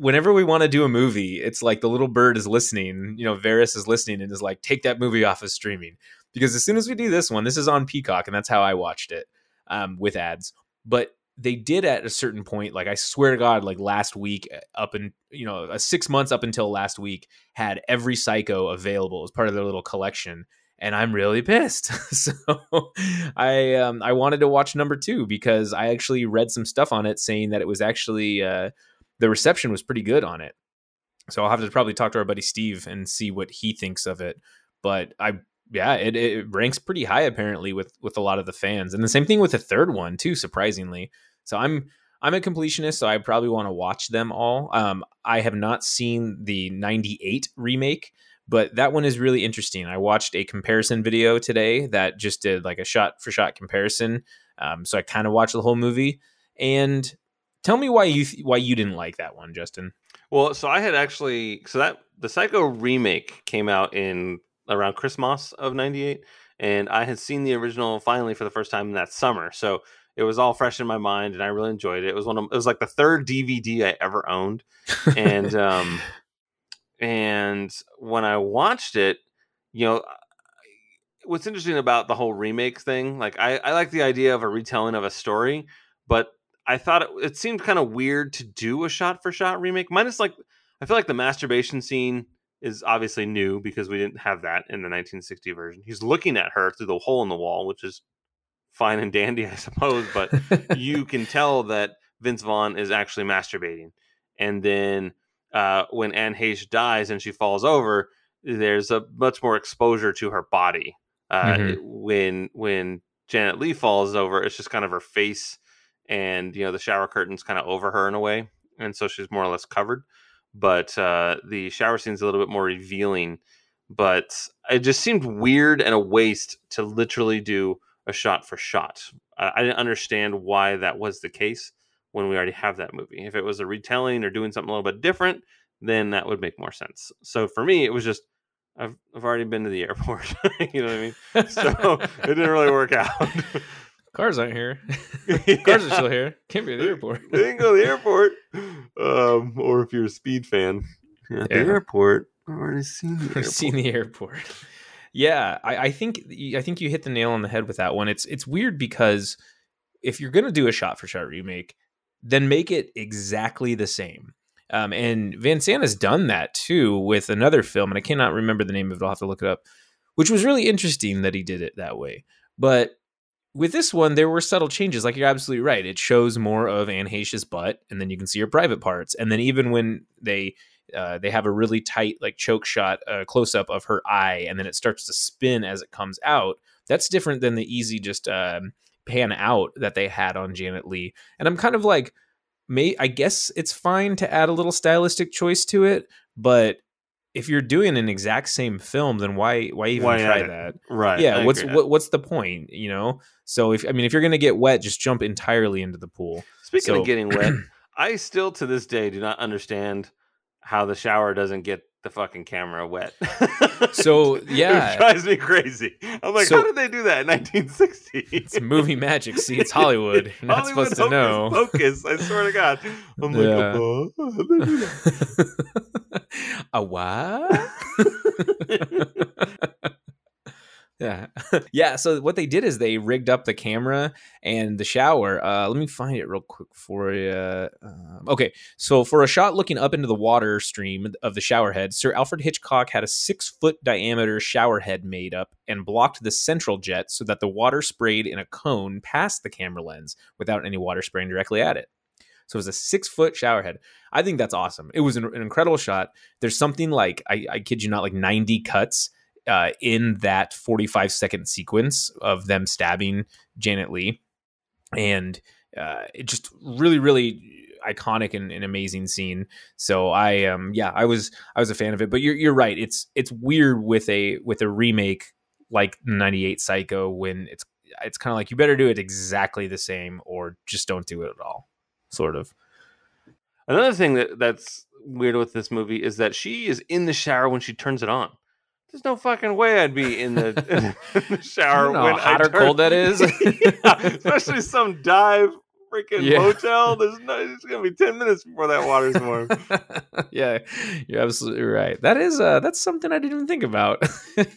whenever we want to do a movie, it's like the little bird is listening, you know, Varys is listening and is like, take that movie off of streaming. Because as soon as we do this one, this is on Peacock, and that's how I watched it um, with ads. But they did at a certain point, like I swear to God, like last week, uh, up in you know, a six months up until last week, had every Psycho available as part of their little collection, and I'm really pissed. (laughs) so I um, I wanted to watch number two because I actually read some stuff on it saying that it was actually uh, the reception was pretty good on it. So I'll have to probably talk to our buddy Steve and see what he thinks of it. But I yeah, it, it ranks pretty high apparently with with a lot of the fans. And the same thing with the third one too, surprisingly. So I'm I'm a completionist, so I probably want to watch them all. Um, I have not seen the 98 remake, but that one is really interesting. I watched a comparison video today that just did like a shot for shot comparison. Um, so I kind of watched the whole movie. And Tell me why you th- why you didn't like that one, Justin.
Well, so I had actually so that the Psycho remake came out in around Christmas of '98, and I had seen the original finally for the first time that summer. So it was all fresh in my mind, and I really enjoyed it. It was one of it was like the third DVD I ever owned, and (laughs) um, and when I watched it, you know, what's interesting about the whole remake thing, like I, I like the idea of a retelling of a story, but I thought it, it seemed kind of weird to do a shot for shot remake. Minus like I feel like the masturbation scene is obviously new because we didn't have that in the 1960 version. He's looking at her through the hole in the wall, which is fine and dandy, (laughs) I suppose, but you can tell that Vince Vaughn is actually masturbating. And then uh, when Anne Heche dies and she falls over, there's a much more exposure to her body. Uh,
Mhm.
When when Janet Leigh falls over, it's just kind of her face, and you know the shower curtains kind of over her in a way, and so she's more or less covered. But uh, the shower scene's a little bit more revealing. But it just seemed weird and a waste to literally do a shot for shot. I, I didn't understand why that was the case when we already have that movie. If it was a retelling or doing something a little bit different, then that would make more sense. So for me, it was just I've I've already been to the (laughs) airport. you know what I mean? So it didn't really work out. (laughs)
Cars aren't here. (laughs) (laughs) Cars are still here. Can't be at the airport.
They didn't go to the airport. Um, or if you're a speed fan, at the
Yeah.
airport. I've already seen the (laughs)
I've
airport.
seen the airport. Yeah, I, I think I think you hit the nail on the head with that one. It's it's weird because if you're gonna do a shot for shot remake, then make it exactly the same. Um, and Van Sant has done that too with another film, and I cannot remember the name of it. I'll have to look it up. Which was really interesting that he did it that way. But with this one, there were subtle changes. Like you're absolutely right. It shows more of Anne Heche's butt, and then you can see her private parts. And then even when they uh, they have a really tight like choke shot uh, close up of her eye and then it starts to spin as it comes out that's different than the easy just um, pan out that they had on janet leigh and i'm kind of like may i guess it's fine to add a little stylistic choice to it but if you're doing an exact same film then why why even
Why
try that?
Right.
yeah
I
what's what, what's the point you know? So if i mean if you're gonna get wet just jump entirely into the pool.
Speaking
So-
of getting wet, (clears throat) I still to this day do not understand how the shower doesn't get the fucking camera wet.
So, (laughs) yeah.
it drives me crazy. I'm like,
So-
how did they do that in 1960?
it's movie magic see it's hollywood (laughs) you're not
Hollywood
supposed to know
pocus, I swear to God. I'm like, "Oh, how did they do that?" (laughs)
a what? Yeah. (laughs) yeah. So what they did is they rigged up the camera and the shower. Uh, let me find it real quick for you. Um, okay. So for a shot looking up into the water stream of the shower head, Sir Alfred Hitchcock had a six foot diameter shower head made up and blocked the central jet so that the water sprayed in a cone past the camera lens without any water spraying directly at it. So it was a six foot shower head. I think that's awesome. It was an, an incredible shot. There's something like, I, I kid you not, like 90 cuts uh, in that 45 second sequence of them stabbing Janet Leigh. And uh, it just really, really iconic and, and amazing scene. So I um yeah, I was I was a fan of it. But you're you're right. It's it's weird with a with a remake like 98 Psycho when it's it's kind of like you better do it exactly the same or just don't do it at all. Sort of.
Another thing that that's weird with this movie is that she is in the shower when she turns it on. There's no fucking way I'd be in the, (laughs) in the (laughs) shower when
hot
I
or
turn-
cold that is? (laughs)
yeah, especially some dive freaking
Yeah.
motel. There's no. It's gonna be ten minutes before that water's warm.
yeah, you're absolutely right. That is uh that's something I didn't even think about.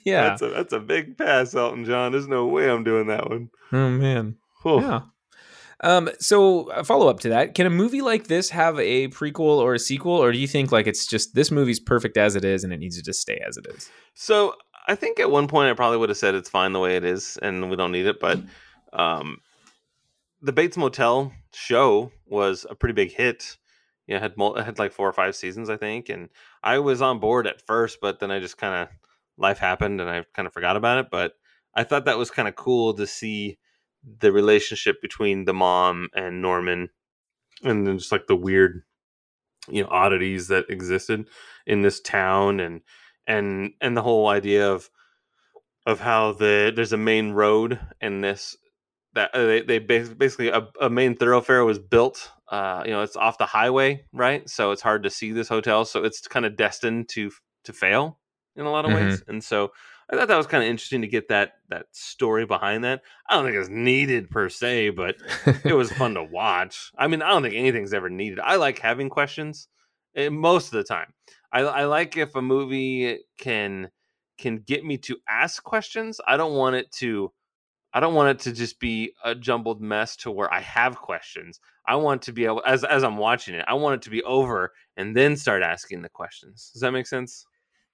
yeah.
that's a that's a big pass, Elton John. There's no way I'm doing that one.
oh man.
Whew.
Yeah. Um, so a follow up to that, can a movie like this have a prequel or a sequel, or do you think like it's just this movie's perfect as it is and it needs to just stay as it is?
So I think at one point I probably would have said it's fine the way it is and we don't need it, but (laughs) um, the Bates Motel show was a pretty big hit. Yeah, it had mul- had like four or five seasons, I think, and I was on board at first, but then I just kind of life happened and I kind of forgot about it. But I thought that was kind of cool to see the relationship between the mom and Norman, and then just like the weird, you know, oddities that existed in this town and and and the whole idea of of how the there's a main road and this that uh, they, they basically a, a main thoroughfare was built uh you know it's off the highway right? So it's hard to see this hotel so it's kind of destined to to fail in a lot of ways. And so I thought that was kind of interesting to get that that story behind that. I don't think it's needed per se, but it was fun to watch. I mean, I don't think anything's ever needed. I like having questions eh, most of the time. I, I like if a movie can can get me to ask questions. I don't want it to I don't want it to just be a jumbled mess to where I have questions. I want to be able as as I'm watching it, I want it to be over and then start asking the questions. Does that make sense?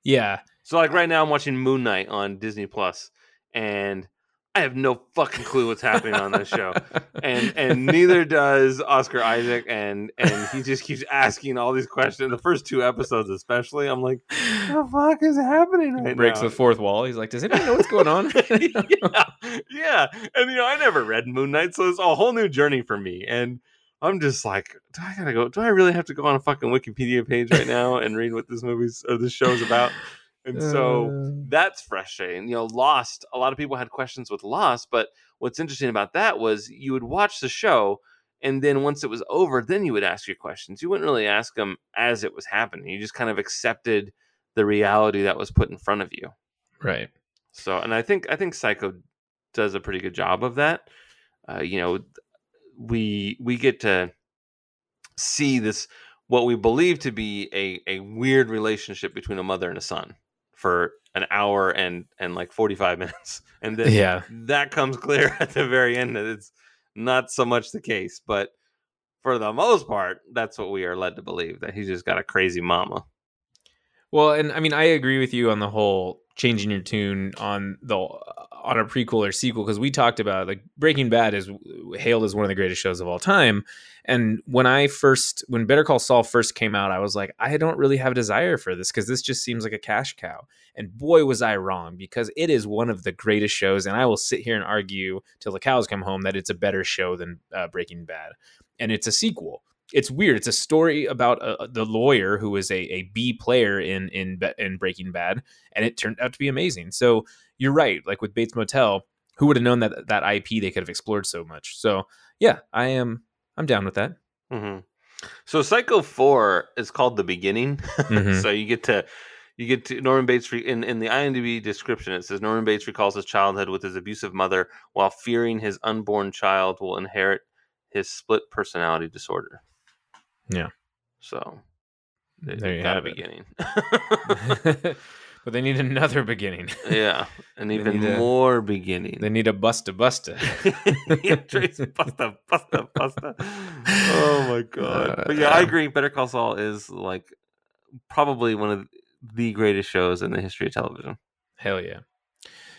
Yeah.
So like right now I'm watching Moon Knight on Disney Plus and I have no fucking clue what's happening on this show. And and (laughs) neither does Oscar Isaac and and he just keeps asking all these questions. The first two episodes especially, I'm like, the fuck is happening right
breaks
now?
the fourth wall. He's like, "Does anybody know what's going on?" (laughs)
yeah, yeah. And you know, I never read Moon Knight, so it's a whole new journey for me. And I'm just like, do I gotta go? Do I really have to go on a fucking Wikipedia page right now and read what this movie's or this show's about? And so
Uh,
that's frustrating. You know, Lost, a lot of people had questions with Lost, but what's interesting about that was you would watch the show and then once it was over, then you would ask your questions. You wouldn't really ask them as it was happening. You just kind of accepted the reality that was put in front of you.
right.
So, and I think I think Psycho does a pretty good job of that. Uh, you know, we we get to see this what we believe to be a a weird relationship between a mother and a son for an hour and and like 45 (laughs) minutes and then
Yeah.
that comes clear (laughs) at the very end that it's not so much the case but for the most part that's what we are led to believe that he's just got a crazy mama
Well, and I mean, I agree with you on the whole changing your tune on the on a prequel or sequel because we talked about like Breaking Bad is hailed as one of the greatest shows of all time. And when I first when Better Call Saul first came out, I was like, I don't really have a desire for this because this just seems like a cash cow. And boy, was I wrong because it is one of the greatest shows. And I will sit here and argue till the cows come home that it's a better show than uh, Breaking Bad, and it's a sequel it's weird. It's a story about uh, the lawyer who was a, a B player in in in Breaking Bad, and it turned out to be amazing. So you're right. Like with Bates Motel, who would have known that that IP they could have explored so much? So yeah, I am. I'm down with that.
hmm So Psycho Four is called the beginning. (laughs)
Mhm.
so you get to you get to Norman Bates re- in in the IMDb description. It says Norman Bates recalls his childhood with his abusive mother while fearing his unborn child will inherit his split personality disorder.
Yeah.
So they,
There you
got a
have it.
beginning. (laughs) (laughs)
but they need another beginning.
yeah, an even
a-
more beginning.
They need a busta busta. (laughs)
yeah, Tracy Busta, Busta, Busta. Oh my god! But yeah, I
Uh,
agree. Better Call Saul is like probably one of the greatest shows in the history of television.
Hell yeah.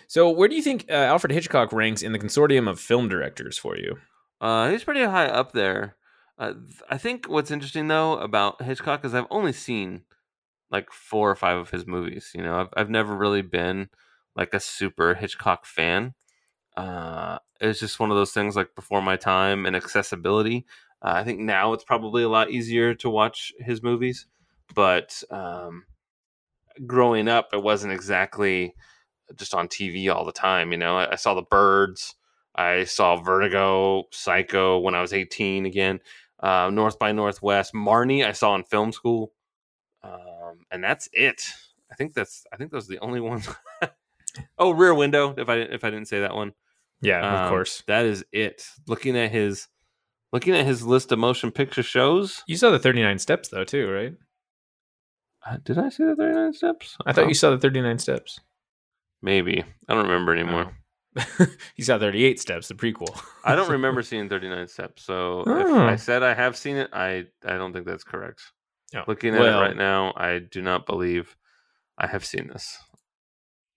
So where do you think uh, Alfred Hitchcock ranks in the consortium of film directors for you?
Uh, he's pretty high up there. Uh, I think what's interesting though about Hitchcock is I've only seen like four or five of his movies. You know, I've I've never really been like a super Hitchcock fan. Uh, it's just one of those things like before my time and accessibility. Uh, I think now it's probably a lot easier to watch his movies, but um, growing up, it wasn't exactly just on TV all the time. You know, I, I saw The Birds. I saw Vertigo, Psycho when I was 18 again. Uh, North by Northwest, Marnie. I saw in film school, um, and that's it. I think that's. I think those are the only (laughs) ones. oh, Rear Window. If I if I didn't say that one,
Yeah, of
Um,
course.
that is it. Looking at his, looking at his list of motion picture shows.
You saw the 39 steps though too, right?
Uh, did I see the 39 steps?
I thought
Oh,
you saw the 39 steps.
maybe. I don't remember anymore. (laughs)
you saw 38 steps, the prequel. (laughs)
I don't remember seeing 39 steps. So if
Oh.
I said I have seen it, I I don't think that's correct.
Oh,
Looking at
well-
it right now, I do not believe I have seen this.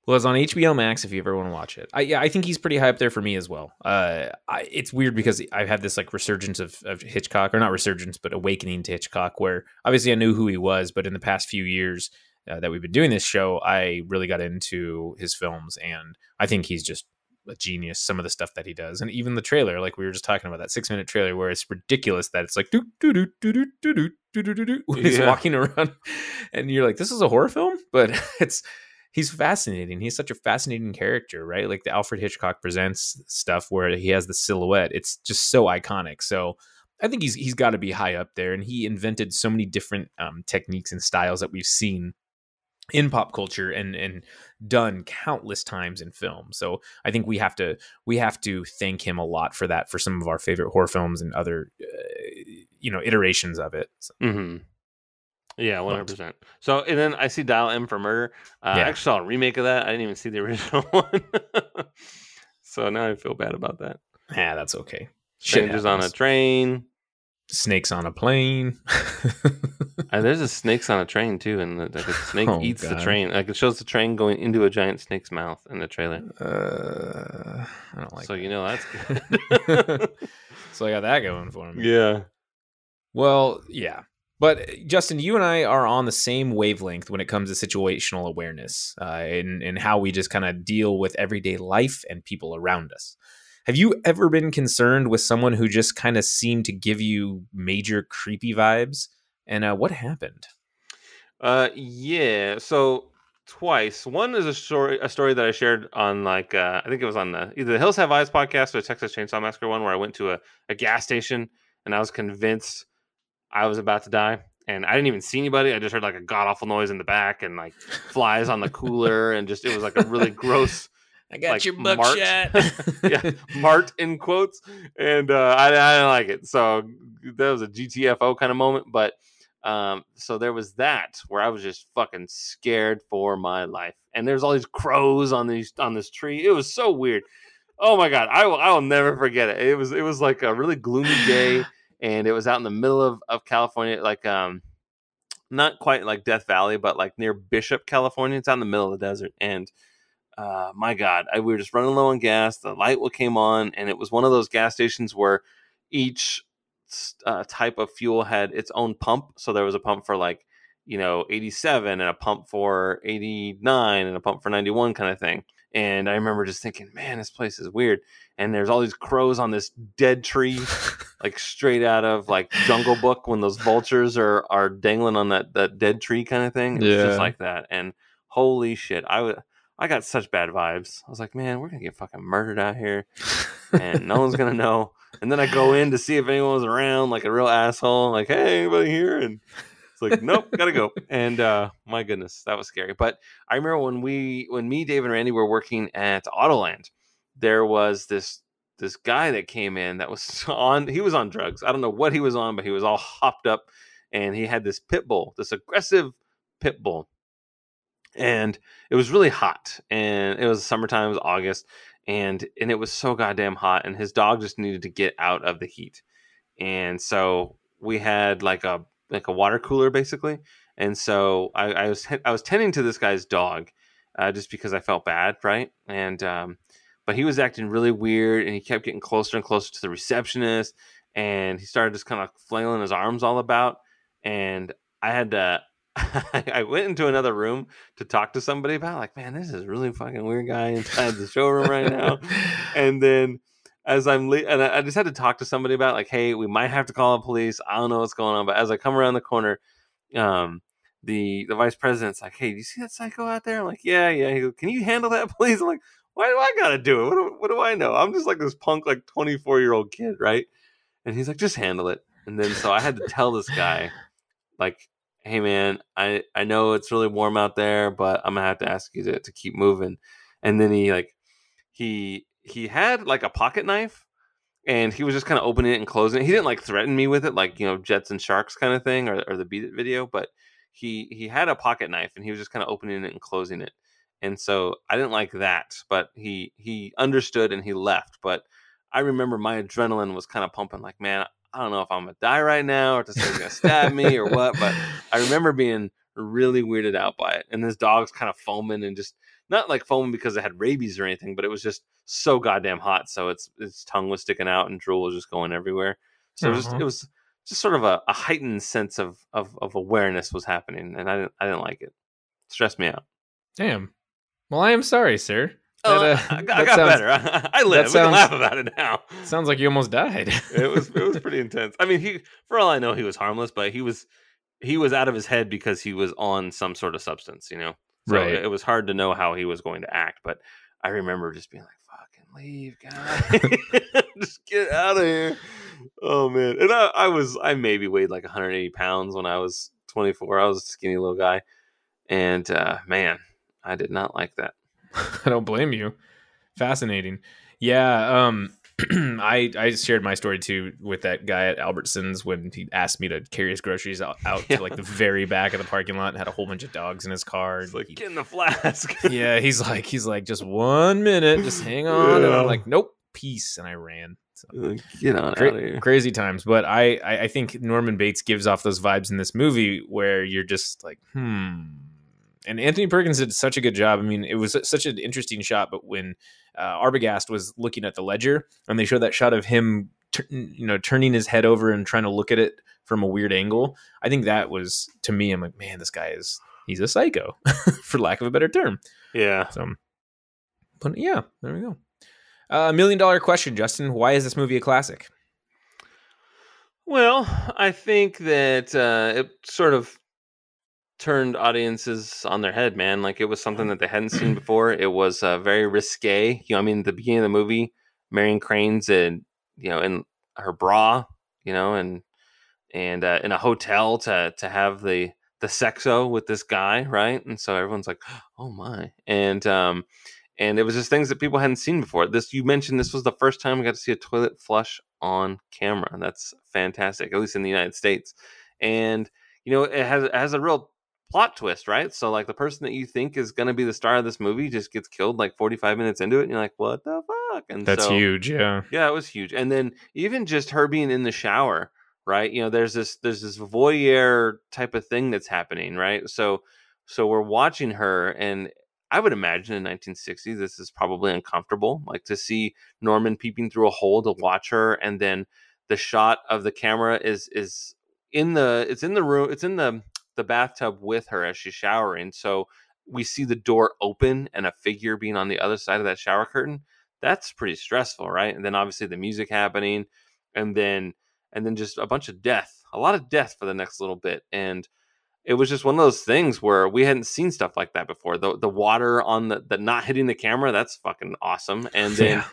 Well, it's on HBO Max if you ever want to watch it. I yeah, I think he's pretty high up there for me as well. Uh, I, it's weird because I've had this like resurgence of, of Hitchcock, or not resurgence, but awakening to Hitchcock. Where obviously I knew who he was, but in the past few years uh, that we've been doing this show, I really got into his films, and I think he's just a genius. Some of the stuff that he does, and even the trailer, like we were just talking about that six minute trailer, where it's ridiculous that it's like doo doo doo doo doo doo doo doo doo doo (laughs) when he's
Yeah.
walking around, and you're like, this is a horror film, (laughs) but it's he's fascinating. He's such a fascinating character, right? Like the Alfred Hitchcock presents stuff where he has the silhouette. It's just so iconic. So I think he's he's got to be high up there, and he invented so many different um, techniques and styles that we've seen in pop culture and and done countless times in film. So I think we have to we have to thank him a lot for that for some of our favorite horror films and other uh, you know iterations of it. So.
Mm-hmm. Yeah, one hundred percent. So, and then I see Dial M for Murder. Uh, yeah. I actually saw a remake of that. I didn't even see the (laughs) original one. (laughs) so now I feel bad about that.
Yeah, that's okay.
Strangers on a train.
Snakes on a plane. (laughs)
uh, there's a snakes on a train too, and the, like a snake oh, eats God. the train. Like it shows the train going into a giant snake's mouth in the trailer.
Uh, I don't like.
So that. you know that's (laughs)
good. (laughs) so I got that going for me.
Yeah.
Well, yeah. But Justin, you and I are on the same wavelength when it comes to situational awareness uh, and, and how we just kind of deal with everyday life and people around us. Have you ever been concerned with someone who just kind of seemed to give you major creepy vibes? And uh, what happened?
Uh, yeah. So twice. One is a story, a story that I shared on like uh, I think it was on the either the Hills Have Eyes podcast or the Texas Chainsaw Massacre one, where I went to a, a gas station and I was convinced I was about to die. And I didn't even see anybody. I just heard like a god awful noise in the back and like flies on the cooler and just it was like a really (laughs) gross
I got like, your buckshot. (laughs)
yeah, Mart in quotes, and uh, I, I didn't like it. So that was a GTFO kind of moment. But um, so there was that where I was just fucking scared for my life. And there's all these crows on these on this tree. It was so weird. Oh my god, I will I will never forget it. It was it was like a really gloomy day, (sighs) and it was out in the middle of of California, like um, not quite like Death Valley, but like near Bishop, California. It's out in the middle of the desert, and uh, my God, I, we were just running low on gas. The light came on, and it was one of those gas stations where each uh, type of fuel had its own pump. So there was a pump for like, you know, 87 and a pump for 89 and a pump for 91 kind of thing. And I remember just thinking, man, this place is weird. And there's all these crows on this dead tree, (laughs) like straight out of like Jungle Book when those vultures are are dangling on that that dead tree kind of thing. It yeah. just like that. And holy shit, I would I got such bad vibes. I was like, man, we're gonna get fucking murdered out here, and no one's gonna know. And then I go in to see if anyone was around, like a real asshole, like, hey, anybody here? And it's like, nope, gotta go. And uh, my goodness, that was scary. But I remember when we, when me, Dave, and Randy were working at Autoland, there was this this guy that came in that was (laughs) on. He was on drugs. I don't know what he was on, but he was all hopped up, and he had this pit bull, this aggressive pit bull and it was really hot and it was summertime it was august and and it was so goddamn hot and his dog just needed to get out of the heat and so we had like a like a water cooler basically and so i, I was i was tending to this guy's dog uh, just because i felt bad right and um, but he was acting really weird and he kept getting closer and closer to the receptionist and he started just kind of flailing his arms all about and i had to (laughs) I went into another room to talk to somebody about like, man, this is really fucking weird guy inside the showroom right now. (laughs) and then as I'm le- and I, just had to talk to somebody about like, hey, we might have to call the police. I don't know what's going on, but as I come around the corner, um, the the vice president's like, hey, do you see that psycho out there? I'm like, yeah, yeah. He goes, can you handle that, (laughs) please? I'm like, why do I gotta do it? What do, what do I know? I'm just like this punk, like 24 year old kid, right? And he's like, just handle it. And then so I had to tell this guy, like, hey man, I I know it's really warm out there, but I'm gonna have to ask you to, to keep moving. And then he like he he had like a pocket knife and he was just kind of opening it and closing it. He didn't like threaten me with it, like you know, Jets and Sharks kind of thing, or, or the Beat It video. But he he had a pocket knife and he was just kind of opening it and closing it. And so I didn't like that, but he he understood and he left. But I remember my adrenaline was kind of pumping, like man, I don't know if I'm gonna die right now or if he's gonna stab me or what, but (laughs) I remember being really weirded out by it. And this dog's kind of foaming and just not like foaming because it had rabies or anything, but it was just so goddamn hot. So its its tongue was sticking out and drool was just going everywhere. So uh-huh. it was just, it was just sort of a, a heightened sense of, of of awareness was happening, and I didn't I didn't like it. it stressed me out.
Damn. Well, I am sorry, sir.
Oh, that, uh, I, got, I got sounds, better. (laughs) I, I live. Sounds, we can laugh about it now.
Sounds like you almost died. (laughs)
it was it was pretty (laughs) intense. I mean, he for all I know, he was harmless, but he was he was out of his head because he was on some sort of substance. You know, so right? It, it was hard to know how he was going to act. But I remember just being like, "Fucking leave, guy, just get out of here." Oh man, and I, I was I maybe weighed like 180 pounds when I was 24. I was a skinny little guy and uh, man, I did not like that. (laughs)
I don't blame you. Fascinating. Yeah. Um, (clears throat) I I shared my story too with that guy at Albertsons when he asked me to carry his groceries out, out
Yeah.
to like the (laughs) very back of the parking lot and had a whole bunch of dogs in his car. And
like
he-
get in the flask. (laughs)
yeah, he's like he's like just one minute, just hang on, and I'm like nope, peace, and I ran. So.
Like, get on
Cra-
out of here.
crazy times, but I, I I think Norman Bates gives off those vibes in this movie where you're just like hmm. And Anthony Perkins did such a good job. I mean, it was such an interesting shot. But when uh, Arbogast was looking at the ledger, and they showed that shot of him, you know, turning his head over and trying to look at it from a weird angle, I think that was to me. I'm like, man, this guy is he's a psycho, (laughs) for lack of a better term.
Yeah.
So, but yeah, there we go. A uh, million dollar question, Justin. Why is this movie a classic?
Well, I think that uh, it sort of turned audiences on their head, man. Like it was something that they hadn't seen (clears throat) before. It was uh, very risque. You know, I mean, the beginning of the movie, Marion Crane's in, you know, in her bra, you know, and and uh, in a hotel to to have the the sexo with this guy, right? And so everyone's like, (gasps) "Oh my!" And um, and it was just things that people hadn't seen before. This you mentioned this was the first time we got to see a toilet flush on camera. That's fantastic, at least in the United States. And you know, it has it has a real plot twist, right? So like the person that you think is going to be the star of this movie just gets killed like 45 minutes into it and you're like, "What the fuck?" And
That's
so,
huge. Yeah.
yeah, it was huge. And then even just her being in the shower, right? You know, there's this there's this voyeur type of thing that's happening, right? So so we're watching her and I would imagine in 1960 this is probably uncomfortable, like to see Norman peeping through a hole to watch her and then the shot of the camera is is in the it's in the room it's in the the bathtub with her as she's showering. So we see the door open and a figure being on the other side of that shower curtain that's pretty stressful, right? And then obviously the music happening, and then and then just a bunch of death, a lot of death for the next little bit, and it was just one of those things where we hadn't seen stuff like that before. The the water on the the not hitting the camera, that's fucking awesome. And then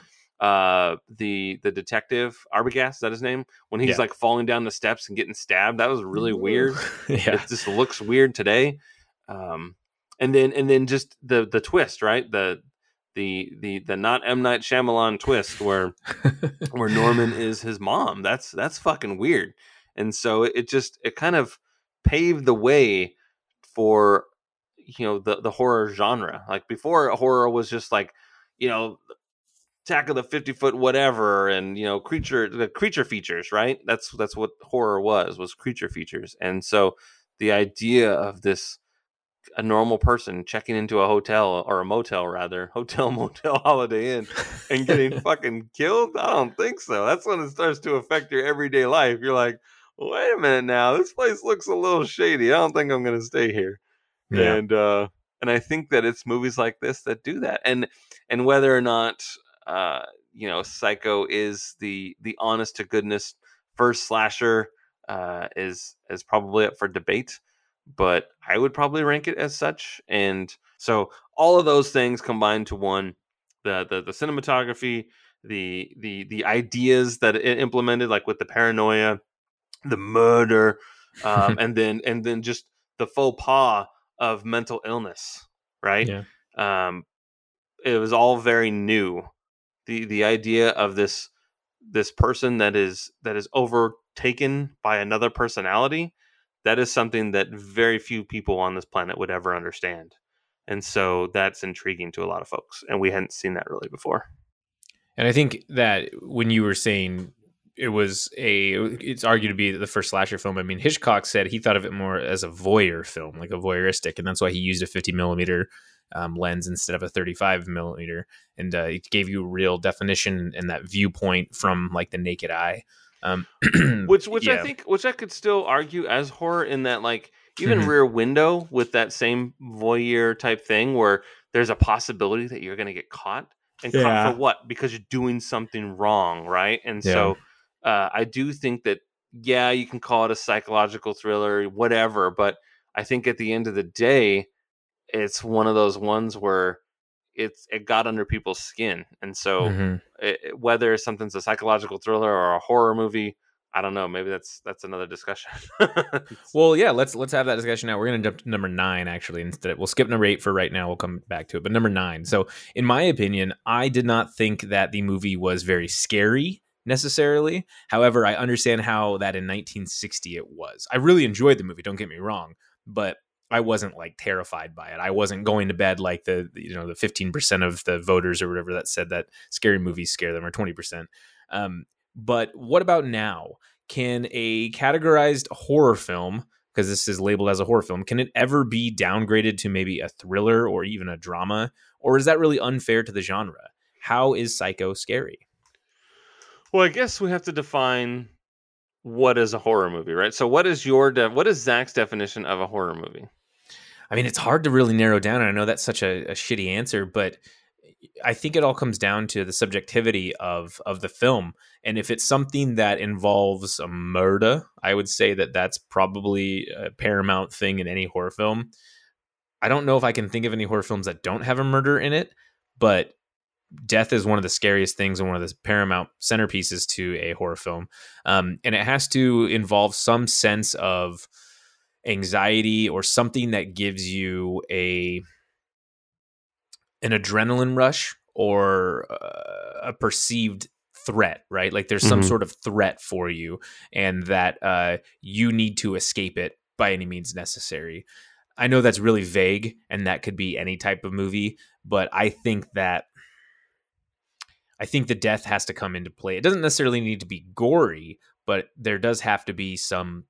uh the the detective Arbogast, is that his name? When he's
Yeah.
like falling down the steps and getting stabbed, that was really weird. (laughs)
Yeah.
it just looks weird today. Um and then and then just the the twist right? The the the the not M. Night Shyamalan twist where (laughs) where Norman is his mom. That's that's fucking weird. And so it, it just it kind of paved the way for you know the the horror genre. Like before horror was just like you know attack of the 50 foot whatever and you know creature the creature features right? That's that's what horror was was creature features. And so the idea of this a normal person checking into a hotel or a motel rather (laughs) hotel motel holiday inn and getting (laughs) fucking killed? I don't think so. That's when it starts to affect your everyday life. You're like wait a minute now this place looks a little shady. I don't think i'm gonna stay here.
Yeah.
and uh and i think that it's movies like this that do that. And and whether or not uh you know psycho is the the honest to goodness first slasher uh is is probably up for debate but i would probably rank it as such and so all of those things combined to one the the, the cinematography the the the ideas that it implemented like with the paranoia the murder um, (laughs) and then and then just the faux pas of mental illness right
Yeah.
um it was all very new the the idea of this this person that is that is overtaken by another personality that is something that very few people on this planet would ever understand and so that's intriguing to a lot of folks and we hadn't seen that really before
And I think that when you were saying it was a, it's argued to be the first slasher film. I mean, Hitchcock said he thought of it more as a voyeur film, like a voyeuristic, and that's why he used a 50 millimeter um, lens instead of a 35 millimeter, and uh, it gave you real definition and that viewpoint from like the naked eye. Um, (clears throat)
which which I think which I could still argue as horror in that like even
Mhm.
Rear Window with that same voyeur type thing where there's a possibility that you're going to get caught and
Yeah.
caught for what because you're doing something wrong, right? And so uh, I do think that yeah, you can call it a psychological thriller, whatever, but I think at the end of the day, it's one of those ones where it's it got under people's skin, and so
Mhm.
it, it- whether something's a psychological thriller or a horror movie, I don't know. Maybe that's that's another discussion. (laughs) (laughs)
well, yeah, let's let's have that discussion now. We're gonna jump to number nine actually instead. We'll skip number eight for right now. We'll come back to it. But number nine. So, in my opinion, I did not think that the movie was very scary necessarily. However, I understand how that in 1960 it was. I really enjoyed the movie. Don't get me wrong, but I wasn't like terrified by it. I wasn't going to bed like the you know the 15% of the voters or whatever that said that scary movies scare them or 20%. Um, but what about now? Can a categorized horror film, because this is labeled as a horror film, can it ever be downgraded to maybe a thriller or even a drama? Or is that really unfair to the genre? How is Psycho scary?
Well, I guess we have to define what is a horror movie, right? So, what is your de- what is Zach's definition of a horror movie?
I mean, it's hard to really narrow down. And I know that's such a, a shitty answer, but I think it all comes down to the subjectivity of of the film, and if it's something that involves a murder, I would say that that's probably a paramount thing in any horror film. I don't know if I can think of any horror films that don't have a murder in it, but death is one of the scariest things and one of the paramount centerpieces to a horror film, um, and it has to involve some sense of anxiety or something that gives you a an adrenaline rush or uh, a perceived threat, right? Like there's some mm-hmm. sort of threat for you, and that uh, you need to escape it by any means necessary. I know that's really vague, and that could be any type of movie, but I think that I think the death has to come into play. It doesn't necessarily need to be gory, but there does have to be some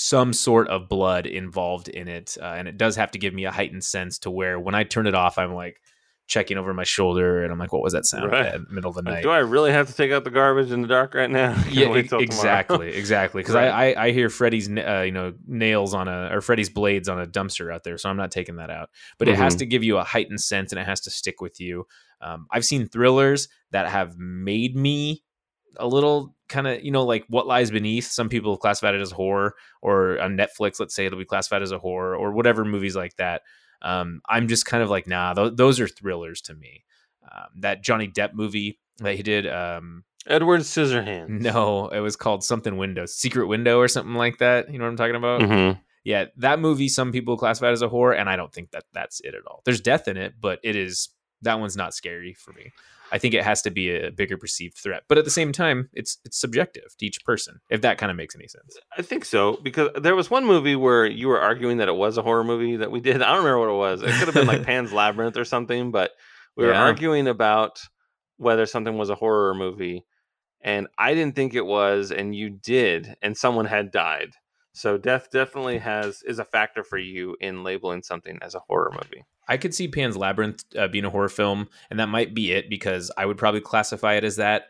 some sort of blood involved in it, uh, and it does have to give me a heightened sense to where when I turn it off, I'm like checking over my shoulder, and I'm like, "What was that sound?" Right. in the middle of the night.
do I really have to take out the garbage in the dark right now? (laughs)
yeah, exactly, exactly. Because right. I, I, I hear Freddy's uh, you know nails on a or Freddy's blades on a dumpster out there, so I'm not taking that out. But mm-hmm. it has mm-hmm. to give you a heightened sense, and it has to stick with you. Um, I've seen thrillers that have made me a little kind of you know like what lies beneath. Some people have classified it as horror or on netflix let's say it'll be classified as a horror or whatever movies like that. Um, i'm just kind of like nah th- those are thrillers to me. Um, that johnny depp movie that he did um,
edward scissorhands. (laughs)
no it was called something window secret window or something like that you know what i'm talking about?
Mm-hmm.
yeah that movie some people classify as a horror and i don't think that that's it at all. There's death in it but it is that one's not scary for me I think it has to be a bigger perceived threat. But at the same time, it's it's subjective to each person. If that kind of makes any sense.
I think so because there was one movie where you were arguing that it was a horror movie that we did. I don't remember what it was. It could have been like (laughs) Pan's Labyrinth or something, but we were yeah. arguing about whether something was a horror movie and I didn't think it was and you did and someone had died. So death definitely has is a factor for you in labeling something as a horror movie.
I could see Pan's Labyrinth uh, being a horror film, and that might be it because I would probably classify it as that.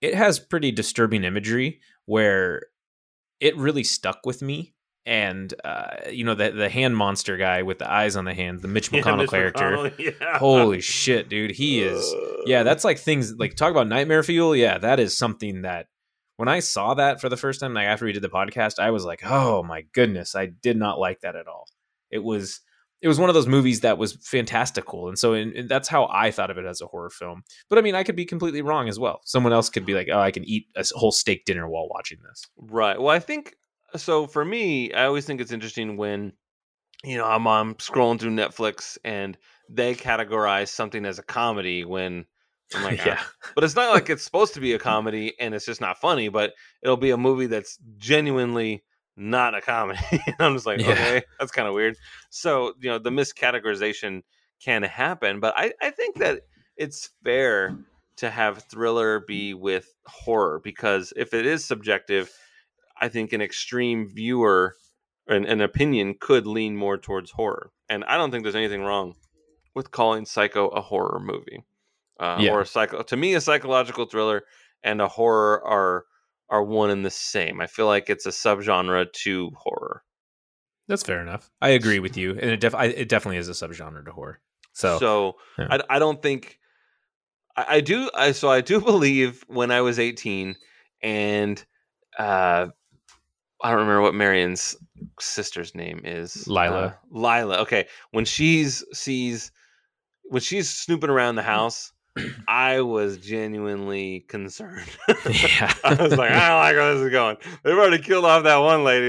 It has pretty disturbing imagery where it really stuck with me. And uh, you know the the hand monster guy with the eyes on the hands, the Mitch (laughs) McConnell yeah, Mitch character. McConnell, (laughs) yeah. Holy shit, dude! He is. Yeah, that's like things like talk about nightmare fuel. Yeah, that is something that when I saw that for the first time, like after we did the podcast, I was like, oh my goodness, I did not like that at all. It was it was one of those movies that was fantastical and so in, that's how i thought of it as a horror film. But i mean i could be completely wrong as well. Someone else could be like oh i can eat a whole steak dinner while watching this.
Right. Well i think so for me i always think it's interesting when you know i'm, I'm scrolling through netflix and they categorize something as a comedy when I'm like, (laughs) yeah, ah. but it's not like it's supposed to be a comedy and it's just not funny, but it'll be a movie that's genuinely not a comedy. (laughs) I'm just like, yeah. okay, that's kind of weird. So, you know, the miscategorization can happen, but I, I think that it's fair to have thriller be with horror because if it is subjective, I think an extreme viewer an, an opinion could lean more towards horror. And I don't think there's anything wrong with calling Psycho a horror movie. Uh, yeah. Or a psycho. To me, a psychological thriller and a horror are are one and the same. I feel like it's a subgenre to horror.
That's fair enough. I agree with you, and it, def- I, it definitely is a subgenre to horror. So,
so yeah. I, I don't think I, I, do. I so I do (laughs) believe when I was eighteen, and uh, I don't remember what Marion's sister's name is.
Lila.
Uh, Lila. Okay, when she's sees when she's snooping around the house I was genuinely concerned. (laughs)
Yeah.
I was like, I don't like where this is going. They've already killed off that one lady.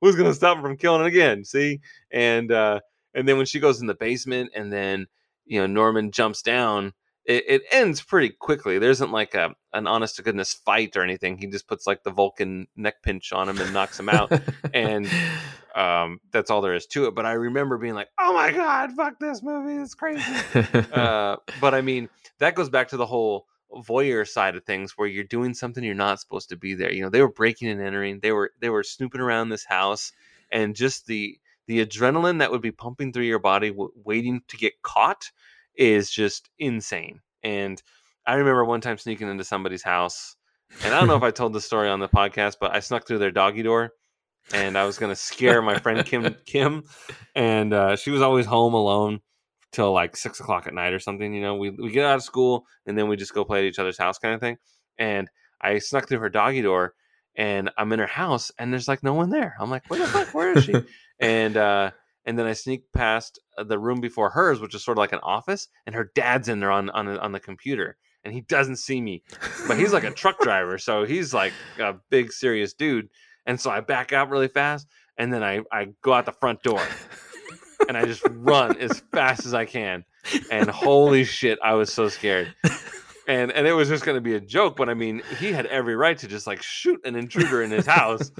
Who's, going to stop them from killing it again? See, and uh, and then when she goes in the basement, and then you know Norman jumps down, it, it ends pretty quickly. There isn't like a an honest to goodness fight or anything. He just puts like the Vulcan neck pinch on him and knocks him out, and (laughs) um, that's all there is to it. But I remember being like, oh my god, fuck this movie, it's crazy. uh, but I mean, that goes back to the whole voyeur side of things where you're doing something you're not supposed to be there. You know, they were breaking and entering. They were they were snooping around this house and just the the adrenaline that would be pumping through your body w- waiting to get caught is just insane. And I remember one time sneaking into somebody's house and I don't know if I told the story on the podcast, but I snuck through their doggy door and I was going to scare my friend Kim (laughs) Kim and uh, she was always home alone till like six o'clock at night or something. You know, we we get out of school and then we just go play at each other's house, kind of thing. And I snuck through her doggy door, and I'm in her house, and there's like no one there. I'm like, where the fuck? Where is she? (laughs) and uh, and then I sneak past uh, the room before hers, which is sort of like an office, and her dad's in there on on on the computer, and he doesn't see me, but he's like a truck (laughs) driver, so he's like a big serious dude. And so I back out really fast, and then I I go out the front door and I just run as fast as I can. And holy shit, I was so scared. And and it was just going to be a joke, but I mean, he had every right to just like shoot an intruder in his house.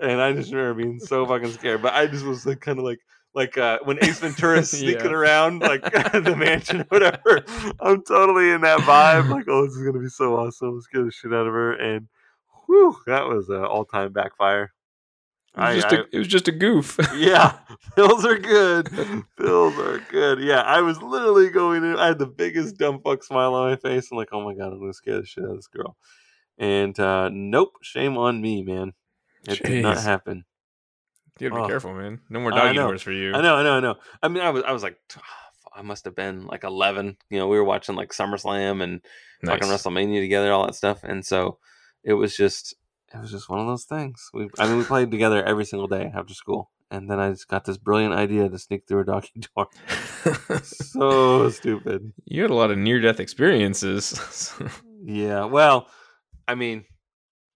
and I just remember being so fucking scared. But I just was like kind of like like uh, when Ace Ventura's (laughs) sneaking
Yeah.
around like (laughs) the mansion, or whatever. (laughs) I'm totally in that vibe. Like, oh, this is gonna be so awesome. Let's get the shit out of her, and whew, that was an all time backfire.
It was,
I-
just
I-
a, it was just a goof.
yeah, pills are good. Pills are good. Yeah, I was literally going in. I had the biggest dumb fuck smile on my face. I'm like, oh my god, I'm gonna scare the shit out of this girl. And uh nope, shame on me, man. It did not happen.
You gotta be
Oh.
careful, man. No more doggy doors for you.
I know, I know, I know. I mean, I was, I was like, I must have been like 11. You know, we were watching like SummerSlam and
Nice.
fucking WrestleMania together, all that stuff, and so it was just, it was just one of those things. We, I mean, we played together every single day after school, and then I just got this brilliant idea to sneak through a doggy (laughs) door. (laughs) so stupid.
you had a lot of near death experiences. (laughs)
Yeah. Well, I mean,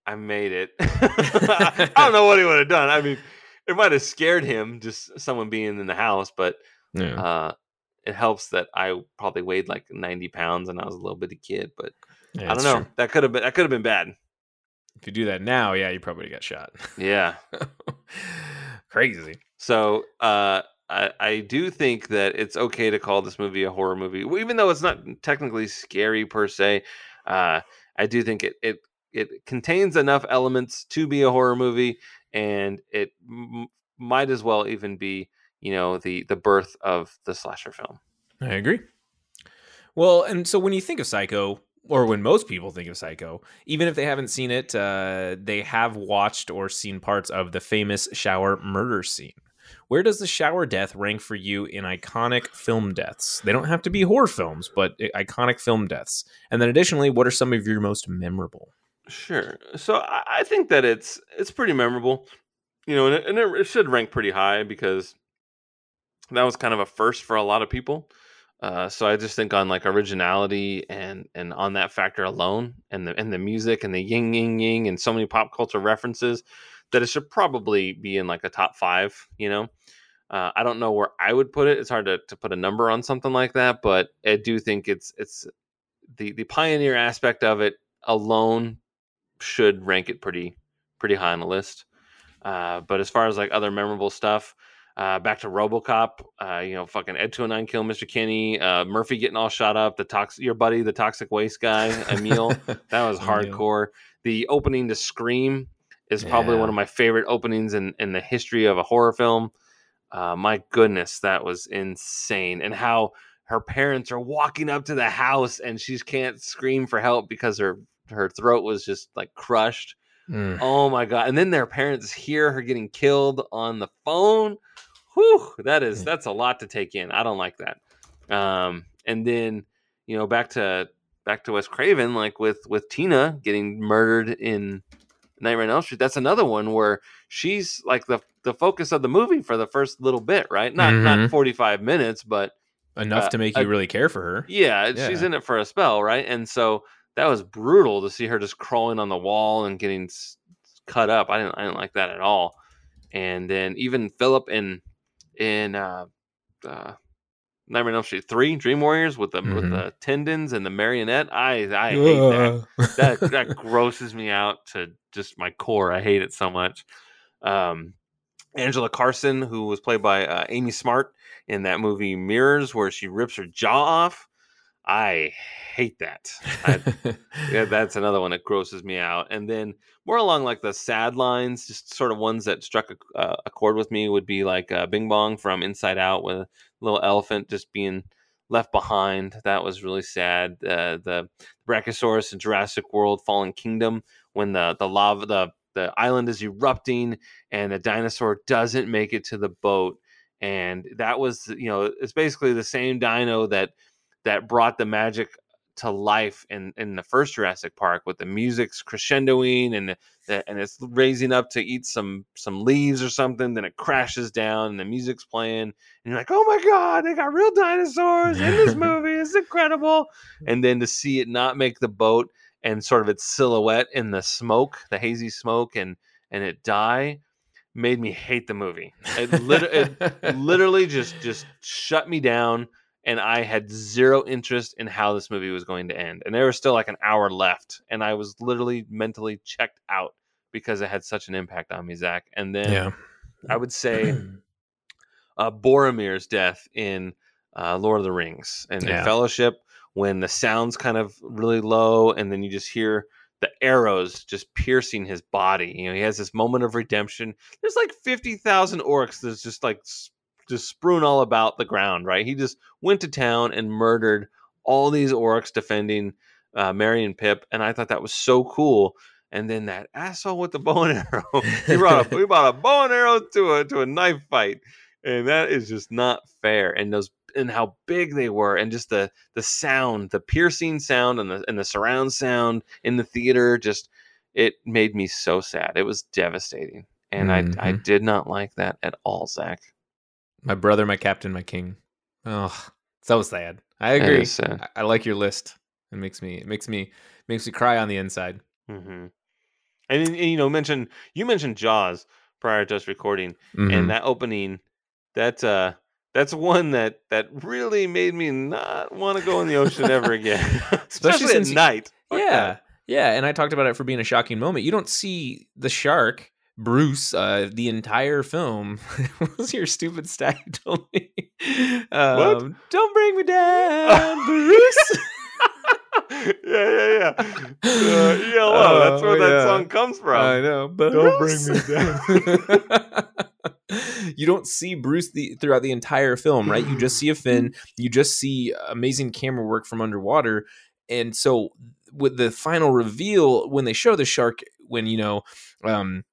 I made it. I don't know what he would have done. I mean, it might have scared him just someone being in the house, but
yeah.
uh, it helps that I probably weighed like 90 pounds and I was a little bitty kid. But
Yeah,
I don't know.
true.
That could have been that could have been bad.
If you do that now, yeah, you probably got shot.
Yeah. (laughs)
Crazy.
So uh, I, I do think that it's okay to call this movie a horror movie, even though it's not technically scary per se. Uh, I do think it it it contains enough elements to be a horror movie, and it m- might as well even be you know the the birth of the slasher film.
I agree. Well, and so when you think of Psycho, or when most people think of Psycho, even if they haven't seen it, uh, they have watched or seen parts of the famous shower murder scene. Where does the shower death rank for you in iconic film deaths? They don't have to be horror films, but iconic film deaths. And then additionally, what are some of your most memorable?
Sure. So I, think that it's it's pretty memorable, you know, and, it, and it should rank pretty high because that was kind of a first for a lot of people. Uh, so I just think on like originality and and on that factor alone, and the and the music and the ying ying ying and so many pop culture references, that it should probably be in like a top five. You know, uh, I don't know where I would put it. It's hard to, to put a number on something like that, but I do think it's it's the the pioneer aspect of it alone should rank it pretty pretty high on the list. Uh, but as far as like other memorable stuff, uh, back to RoboCop, uh, you know, fucking Ed 209 killing Mr. Kinney, uh, Murphy getting all shot up, the tox, your buddy, the toxic waste guy, Emil, (laughs) that was hardcore. The opening to Scream is probably
Yeah.
one of my favorite openings in in the history of a horror film. Uh, my goodness, that was insane, and how her parents are walking up to the house and she can't scream for help because her her throat was just like crushed.
Mm.
Oh my god! And then their parents hear her getting killed on the phone. Whew, that is that's a lot to take in. I don't like that. Um, and then you know back to back to Wes Craven, like with with Tina getting murdered in Nightmare on Elm Street. That's another one where she's like the the focus of the movie for the first little bit, right? Not not
Mhm.
forty five minutes, but
enough
uh,
to make
a-
you really care for her.
Yeah, she's in it for a spell, right? And so that was brutal to see her just crawling on the wall and getting s- cut up. I didn't I didn't like that at all. And then even Philip in in uh, uh, Nightmare on Elm Street three, Dream Warriors with the with
Mhm.
the tendons and the marionette. I I hate that. That (laughs)
that.
that grosses me out to just my core. I hate it so much. Um, Angela Carson, who was played by uh, Amy Smart in that movie Mirrors, where she rips her jaw off. I hate that. I, yeah, (laughs) that's another one that grosses me out. And then more along like the sad lines, just sort of ones that struck a, uh, a chord with me would be like uh, Bing Bong from Inside Out with a little elephant just being left behind. That was really sad. Uh, the Brachiosaurus in Jurassic World Fallen Kingdom when the the lava the the island is erupting and the dinosaur doesn't make it to the boat and that was you know it's basically the same dino that that brought the magic to life in in the first Jurassic Park with the music's crescendoing and the, and it's raising up to eat some some leaves or something then it crashes down and the music's playing and you're like oh my god they got real dinosaurs in this (laughs) movie it's incredible. And then to see it not make the boat and sort of its silhouette in the smoke the hazy smoke and and it die made me hate the movie. It, lit- it (laughs) literally just just shut me down and I had zero interest in how this movie was going to end. And there was still like an hour left, and I was literally mentally checked out because it had such an impact on me, Zach. And then
yeah.
I would say (clears throat) uh, Boromir's death in uh, Lord of the Rings and in
Yeah.
Fellowship when the sound's kind of really low, and then you just hear the arrows just piercing his body. You know, he has this moment of redemption. There's like fifty thousand orcs that's just like s- just strewn all about the ground. Right? He just went to town and murdered all these orcs defending uh, Merry and Pip, and I thought that was so cool. And then that asshole with the bow and (laughs) arrow, he brought a he brought a bow and arrow to a to a knife fight, and that is just not fair. And those and how big they were, and just the the sound, the piercing sound, and the and the surround sound in the theater, just it made me so sad. It was devastating, and I I
Mhm.
did not like that at all, Zach.
My brother, my captain, my king. Oh, so sad. I agree.
sad.
I, I like your list. It makes me it makes me makes me cry on the inside.
hmm And, and you know, mention you mentioned Jaws prior to us recording,
Mhm.
and that opening, that's uh that's one that that really made me not want to go in the ocean ever (laughs) again, (laughs) especially,
since
at night.
Yeah, yeah, and I talked about it for being a shocking moment. You don't see the shark, Bruce, uh, the entire film. (laughs) what was your stupid stat you told me? Um, Don't bring me down, (laughs) Bruce.
yeah, yeah, yeah. Uh, ELO, that's where
Oh,
that song comes from.
I know, but
Don't bring me down. (laughs)
you don't see Bruce the, throughout the entire film, right? You just see a fin. (clears throat) You just see amazing camera work from underwater, and so with the final reveal when they show the shark, when you know, um,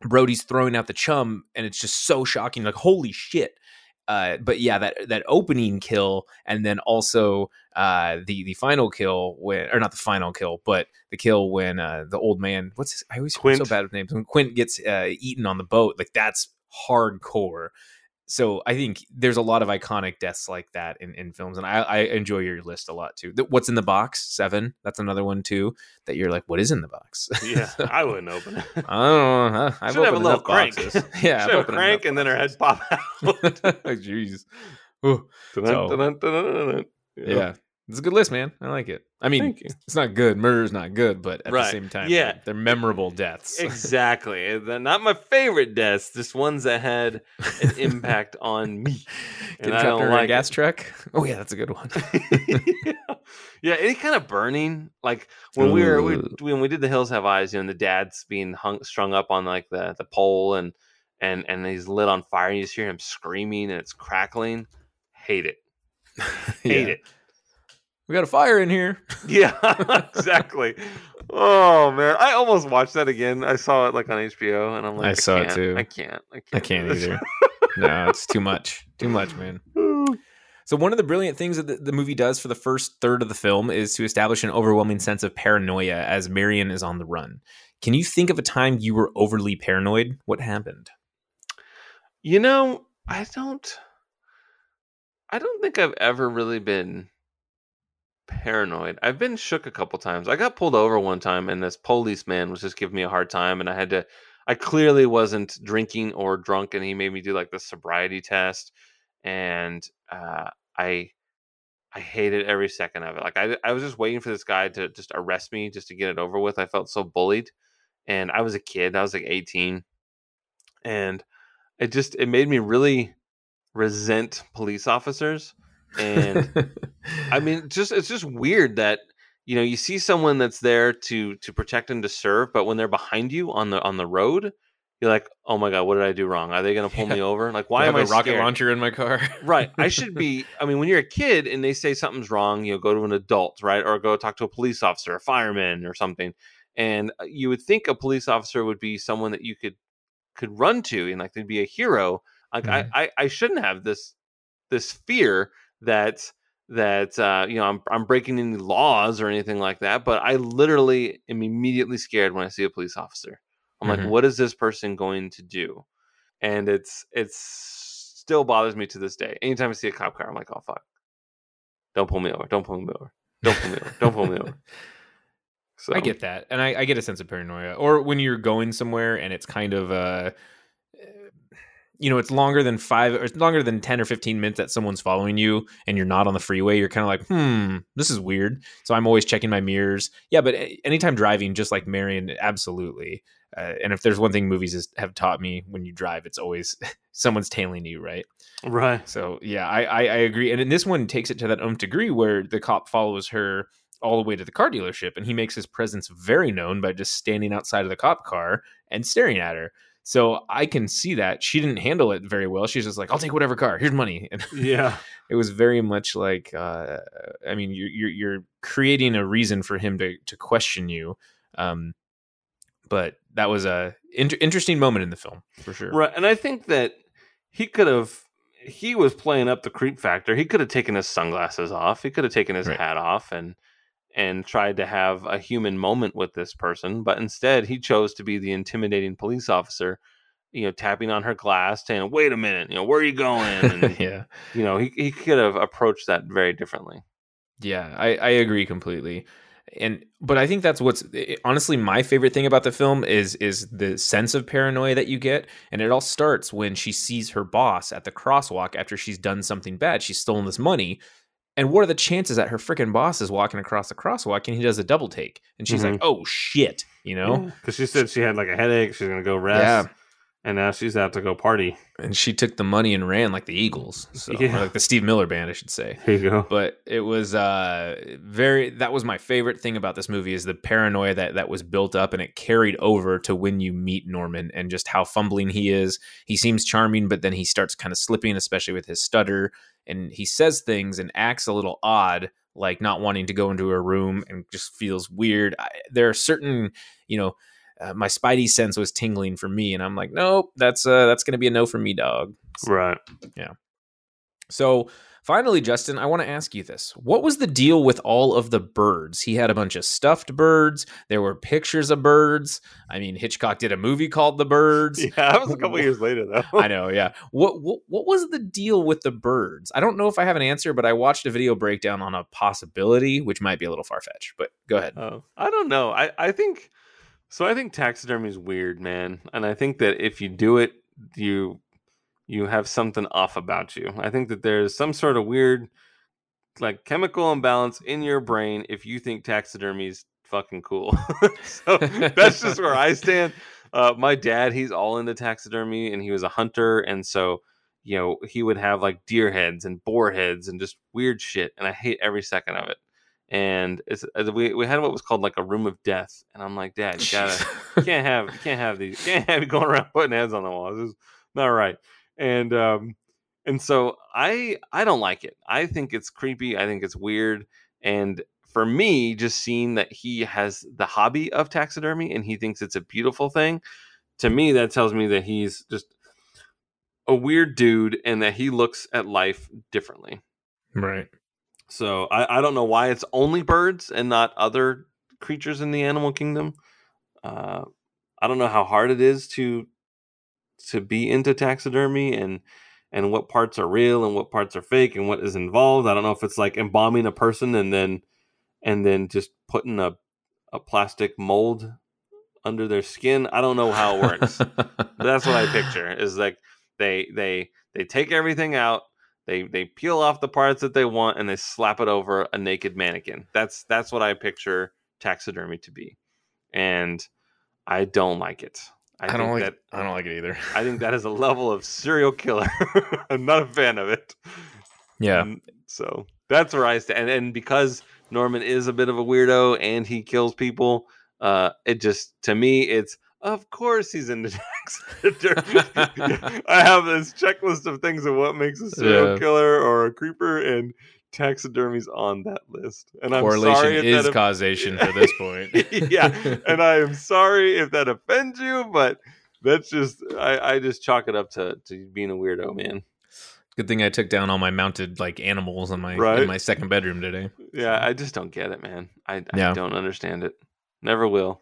Brody's throwing out the chum, and it's just so shocking, like holy shit. Uh, but yeah, that that opening kill, and then also uh, the the final kill when, or not the final kill, but the kill when uh, the old man, what's his, I always I'm so bad with names. When Quint gets uh, eaten on the boat, like that's hardcore. So I think there's a lot of iconic deaths like that in, in films, and I, I enjoy your list a lot too. What's in the box? Seven. That's another one too. That you're like, what is in the box? (laughs)
yeah, I wouldn't open it.
I don't know. I've
Should have a little crank.
boxes. (laughs) yeah,
Should
I've
have a crank, and then her head pop out. (laughs)
Jeez.
Dun, dun, dun,
yeah. It's a good list, man. I like it. I mean, it's not good. Murder's not good, but at
Right.
the same time,
Yeah.
they're, they're memorable deaths. (laughs)
Exactly. They're not my favorite deaths, just ones that had an (laughs) impact on me.
Get
and I
trapped under
like
a gas
it.
truck. Oh yeah, that's a good one.
yeah, (laughs) yeah, any kind of burning, like when we were we, when we did the Hills Have Eyes, you know, and the dad's being hung strung up on like the the pole and and and he's lit on fire, and you just hear him screaming and it's crackling. Hate it. Hate
Yeah.
it.
We got a fire in here. (laughs)
Yeah, (laughs) exactly. Oh man, I almost watched that again. I saw it like on HBO, and I'm like,
I saw it
can't.
too.
I can't. I can't.
I can't either. (laughs) no, it's too much. Too much, man. (sighs) So one of the brilliant things that the, the movie does for the first third of the film is to establish an overwhelming sense of paranoia as Marion is on the run. Can you think of a time you were overly paranoid? What happened?
You know, I don't. I don't think I've ever really been paranoid. I've been shook a couple times. I got pulled over one time, and this policeman was just giving me a hard time, and I had to. I clearly wasn't drinking or drunk, and he made me do like the sobriety test, and uh, I I hated every second of it. Like I I was just waiting for this guy to just arrest me just to get it over with. I felt so bullied, and I was a kid. I was like 18, and it just it made me really resent police officers and I (laughs) mean, just it's just weird that you know you see someone that's there to to protect and to serve, but when they're behind you on the on the road, you're like, oh my god, what did I do wrong? Are they going to pull yeah. me over? Like, why
I
am I
a rocket launcher in my car? (laughs)
right. I should be. I mean, when you're a kid and they say something's wrong, you know, go to an adult, right, or go talk to a police officer, a fireman, or something. And uh, you would think a police officer would be someone that you could could run to and like they'd be a hero. Like mm-hmm. I, I I shouldn't have this this fear that that uh, you know I'm I'm breaking any laws or anything like that, but I literally am immediately scared when I see a police officer. I'm mm-hmm. like, what is this person going to do? And it's it's still bothers me to this day. Anytime I see a cop car, I'm like, oh fuck, don't pull me over, don't pull me over, don't pull me over, don't pull me over. (laughs)
So. I get that, and I, I, get a sense of paranoia. Or when you're going somewhere and it's kind of uh, you know it's longer than five or it's longer than 10 or 15 minutes that someone's following you and you're not on the freeway you're kind of like hmm this is weird. So i'm always checking my mirrors. Yeah but eh, anytime driving just like marion absolutely. Uh, and if there's one thing movies is, have taught me when you drive it's always (laughs) someone's tailing you right?
Right.
So yeah I, I, I agree. And in this one takes it to that nth degree where the cop follows her all the way to the car dealership and he makes his presence very known by just standing outside of the cop car and staring at her so I can see that she didn't handle it very well. She's just like, "I'll take whatever car. Here's money." And (laughs)
yeah,
it was very much like, uh, I mean, you're, you're, you're creating a reason for him to to question you. Um, but that was a in- interesting moment in the film for sure.
Right, and I think that he could have. He was playing up the creep factor. He could have taken his sunglasses off. He could have taken his right. hat off and and tried to have a human moment with this person, but instead he chose to be the intimidating police officer, you know, tapping on her glass, saying, "Wait a minute, you know, where are you going?" (laughs)
And, yeah,
you know, he he could have approached that very differently.
Yeah, I I agree completely. And but I think that's what's eh, honestly my favorite thing about the film is is the sense of paranoia that you get, and it all starts when she sees her boss at the crosswalk after she's done something bad. She's stolen this money, and what are the chances that her freaking boss is walking across the crosswalk and he does a double take? And she's mm-hmm. like, oh shit, you know?
Because she said she had like a headache. She's going to go rest. Yeah. And now she's out to go party.
And she took the money and ran like the Eagles. So, yeah. like the Steve Miller band, I should say.
There you go.
But it was uh, very, that was my favorite thing about this movie is the paranoia that, that was built up and it carried over to when you meet Norman and just how fumbling he is. He seems charming, but then he starts kind of slipping, especially with his stutter and he says things and acts a little odd like not wanting to go into a room and just feels weird I, there are certain you know uh, my spidey sense was tingling for me and i'm like nope that's uh that's gonna be a no for me dog
so, right
yeah so Finally, Justin, I want to ask you this. What was the deal with all of the birds? He had a bunch of stuffed birds. There were pictures of birds. I mean, Hitchcock did a movie called The Birds. (laughs)
Yeah, that was a couple years later, though. (laughs)
I know, yeah. What, what what was the deal with the birds? I don't know if I have an answer, but I watched a video breakdown on a possibility, which might be a little far fetched. But go ahead.
Oh, I don't know. I I think so. I think taxidermy is weird, man, and I think that if you do it, you you have something off about you. I think that there's some sort of weird like chemical imbalance in your brain if you think taxidermy is fucking cool. (laughs) so that's just where I stand. Uh, my dad, he's all into taxidermy and he was a hunter. And so, you know, he would have like deer heads and boar heads and just weird shit. And I hate every second of it. And it's, uh, we, we had what was called like a room of death. And I'm like, Dad, you gotta, you can't have, you can't have these, you can't have you going around (laughs) putting heads on the walls. Is not right and um and so i i don't like it i think it's creepy i think it's weird and for me just seeing that he has the hobby of taxidermy and he thinks it's a beautiful thing to me that tells me that he's just a weird dude and that he looks at life differently
right
so i, I don't know why it's only birds and not other creatures in the animal kingdom uh, i don't know how hard it is to to be into taxidermy and and what parts are real and what parts are fake and what is involved. I don't know if it's like embalming a person and then and then just putting a a plastic mold under their skin. I don't know how it works. (laughs) that's what I picture is like they they they take everything out, they they peel off the parts that they want and they slap it over a naked mannequin. That's that's what I picture taxidermy to be. And I don't like it.
I, I don't like that. I don't like it either.
I think that is a level of serial killer. (laughs) I'm not a fan of it.
Yeah. Um,
so that's where I stand. And, and because Norman is a bit of a weirdo and he kills people, uh, it just to me it's of course he's into (laughs) taxidermy. I have this checklist of things of what makes a serial yeah. killer or a creeper, and taxidermy's on that list. And I'm
correlation
sorry
is that causation for this point. (laughs)
yeah, and I am sorry if that offends you, but that's just I, I just chalk it up to to being a weirdo, man.
Good thing I took down all my mounted like animals in my right? in my second bedroom today.
Yeah, I just don't get it, man. I, I yeah. don't understand it. Never will.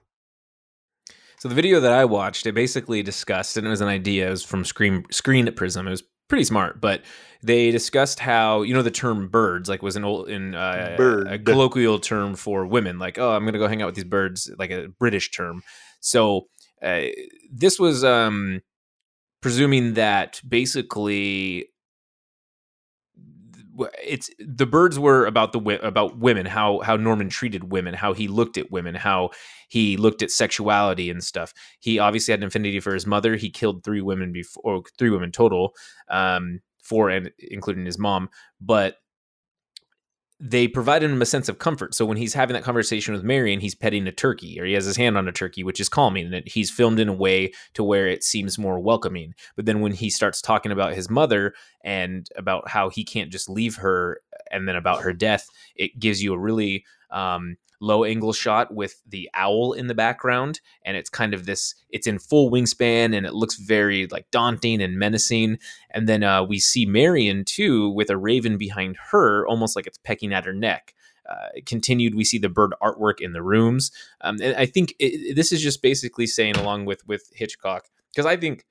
So the video that I watched, it basically discussed, and it was an idea. It was from Screen Screen at Prism. It was pretty smart, but they discussed how you know the term birds like was an old in uh, a colloquial term for women. Like, oh, I'm gonna go hang out with these birds, like a British term. So uh, this was um, presuming that basically it's the birds were about the about women how how Norman treated women how he looked at women how he looked at sexuality and stuff. He obviously had an affinity for his mother. He killed three women before three women total um four and including his mom. But they provided him a sense of comfort. So when he's having that conversation with Marion, he's petting a turkey or he has his hand on a turkey, which is calming. And he's filmed in a way to where it seems more welcoming. But then when he starts talking about his mother and about how he can't just leave her and then about her death, it gives you a really um, low angle shot with the owl in the background and it's kind of this it's in full wingspan and it looks very like daunting and menacing and then uh, we see marion too with a raven behind her almost like it's pecking at her neck uh, continued we see the bird artwork in the rooms um, and i think it, this is just basically saying along with with hitchcock because i think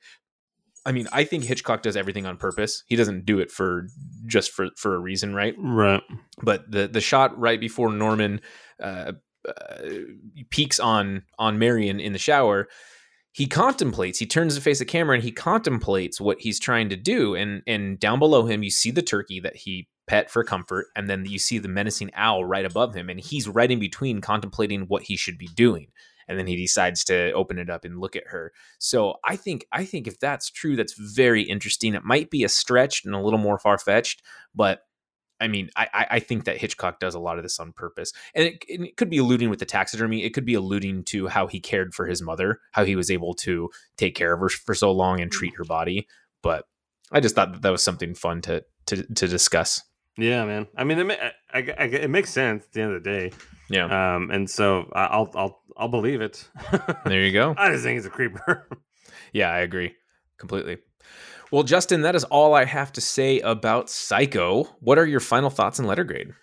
I mean, I think Hitchcock does everything on purpose. He doesn't do it for just for for a reason, right?
Right.
But the the shot right before Norman uh, uh, peeks on on Marion in the shower, he contemplates. He turns to face the camera and he contemplates what he's trying to do. And and down below him, you see the turkey that he pet for comfort, and then you see the menacing owl right above him, and he's right in between contemplating what he should be doing. And then he decides to open it up and look at her. So I think I think if that's true, that's very interesting. It might be a stretch and a little more far fetched, but I mean, I, I think that Hitchcock does a lot of this on purpose, and it, it, could be alluding with the taxidermy. It could be alluding to how he cared for his mother, how he was able to take care of her for so long and treat her body. But I just thought that, that was something fun to to to discuss.
Yeah, man. I mean, it, I, I, it makes sense at the end of the day.
Yeah.
Um, and so I'll I'll I'll believe it.
there you go. (laughs)
I just think he's a creeper. (laughs)
yeah, I agree completely. Well, Justin, that is all I have to say about Psycho. What are your final thoughts and letter grade?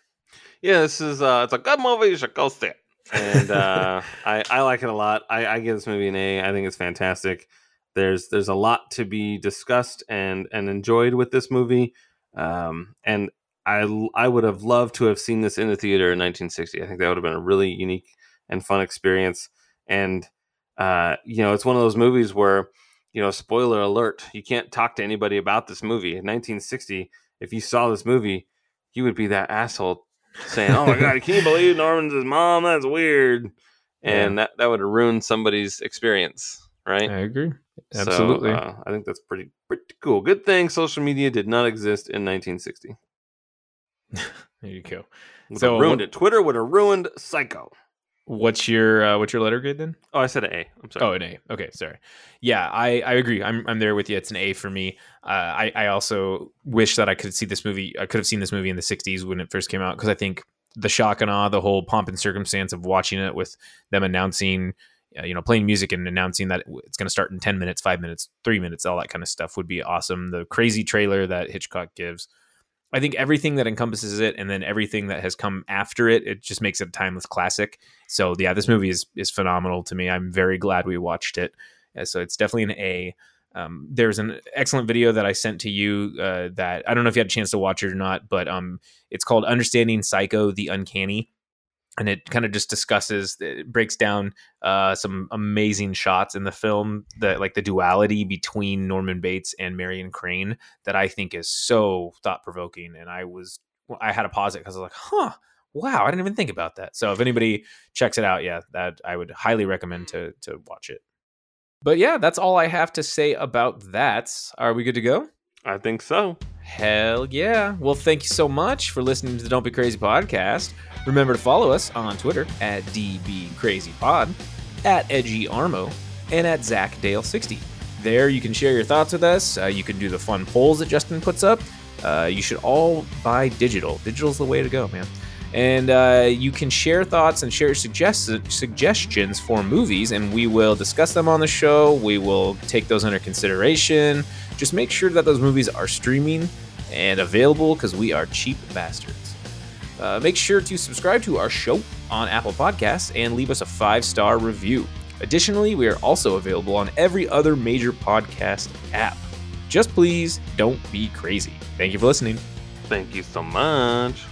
Yeah, this is uh, it's a good movie. You should go see it. And uh, (laughs) I I like it a lot. I, I give this movie an A. I think it's fantastic. There's there's a lot to be discussed and and enjoyed with this movie. Um, and I I would have loved to have seen this in the theater in 1960. I think that would have been a really unique and fun experience. And uh, you know, it's one of those movies where you know, spoiler alert, you can't talk to anybody about this movie. In 1960, if you saw this movie, you would be that asshole saying, "Oh my god, (laughs) can you believe Norman's his mom? That's weird," and yeah. that that would have ruined somebody's experience, right?
I agree, absolutely.
So, uh, I think that's pretty pretty cool. Good thing social media did not exist in 1960. (laughs) there
you go.
so ruined it. Twitter would have ruined Psycho.
What's your uh, what's your letter grade then?
Oh, I said an A. I'm sorry.
Oh, an A. Okay, sorry. Yeah, I, I agree. I'm I'm there with you. It's an A for me. Uh, I I also wish that I could see this movie. I could have seen this movie in the '60s when it first came out because I think the shock and awe, the whole pomp and circumstance of watching it with them announcing, uh, you know, playing music and announcing that it's going to start in ten minutes, five minutes, three minutes, all that kind of stuff would be awesome. The crazy trailer that Hitchcock gives I think everything that encompasses it and then everything that has come after it, it just makes it a timeless classic. So yeah, this movie is is phenomenal to me. I'm very glad we watched it. Yeah, so it's definitely an A. Um, there's an excellent video that I sent to you uh, that I don't know if you had a chance to watch it or not, but um, it's called Understanding Psycho: The Uncanny, and it kind of just discusses, it breaks down uh, some amazing shots in the film, that like the duality between Norman Bates and Marion Crane that I think is so thought provoking, and I was I had to pause it because I was like, huh. Wow, I didn't even think about that. So if anybody checks it out, yeah, that I would highly recommend to to watch it. But yeah, that's all I have to say about that. Are we good to go?
I think so.
Hell yeah. Well, thank you so much for listening to the Don't Be Crazy podcast. Remember to follow us on Twitter at DBCrazyPod, at EdgyArmo, and at ZachDale60. There you can share your thoughts with us. Uh, you can do the fun polls that Justin puts up. Uh, you should all buy digital. Digital's the way to go, man. And uh, you can share thoughts and share suggest- suggestions for movies, and we will discuss them on the show. We will take those under consideration. Just make sure that those movies are streaming and available because we are cheap bastards. Uh, make sure to subscribe to our show on Apple Podcasts and leave us a five star review. Additionally, we are also available on every other major podcast app. Just please don't be crazy. Thank you for listening.
Thank you so much.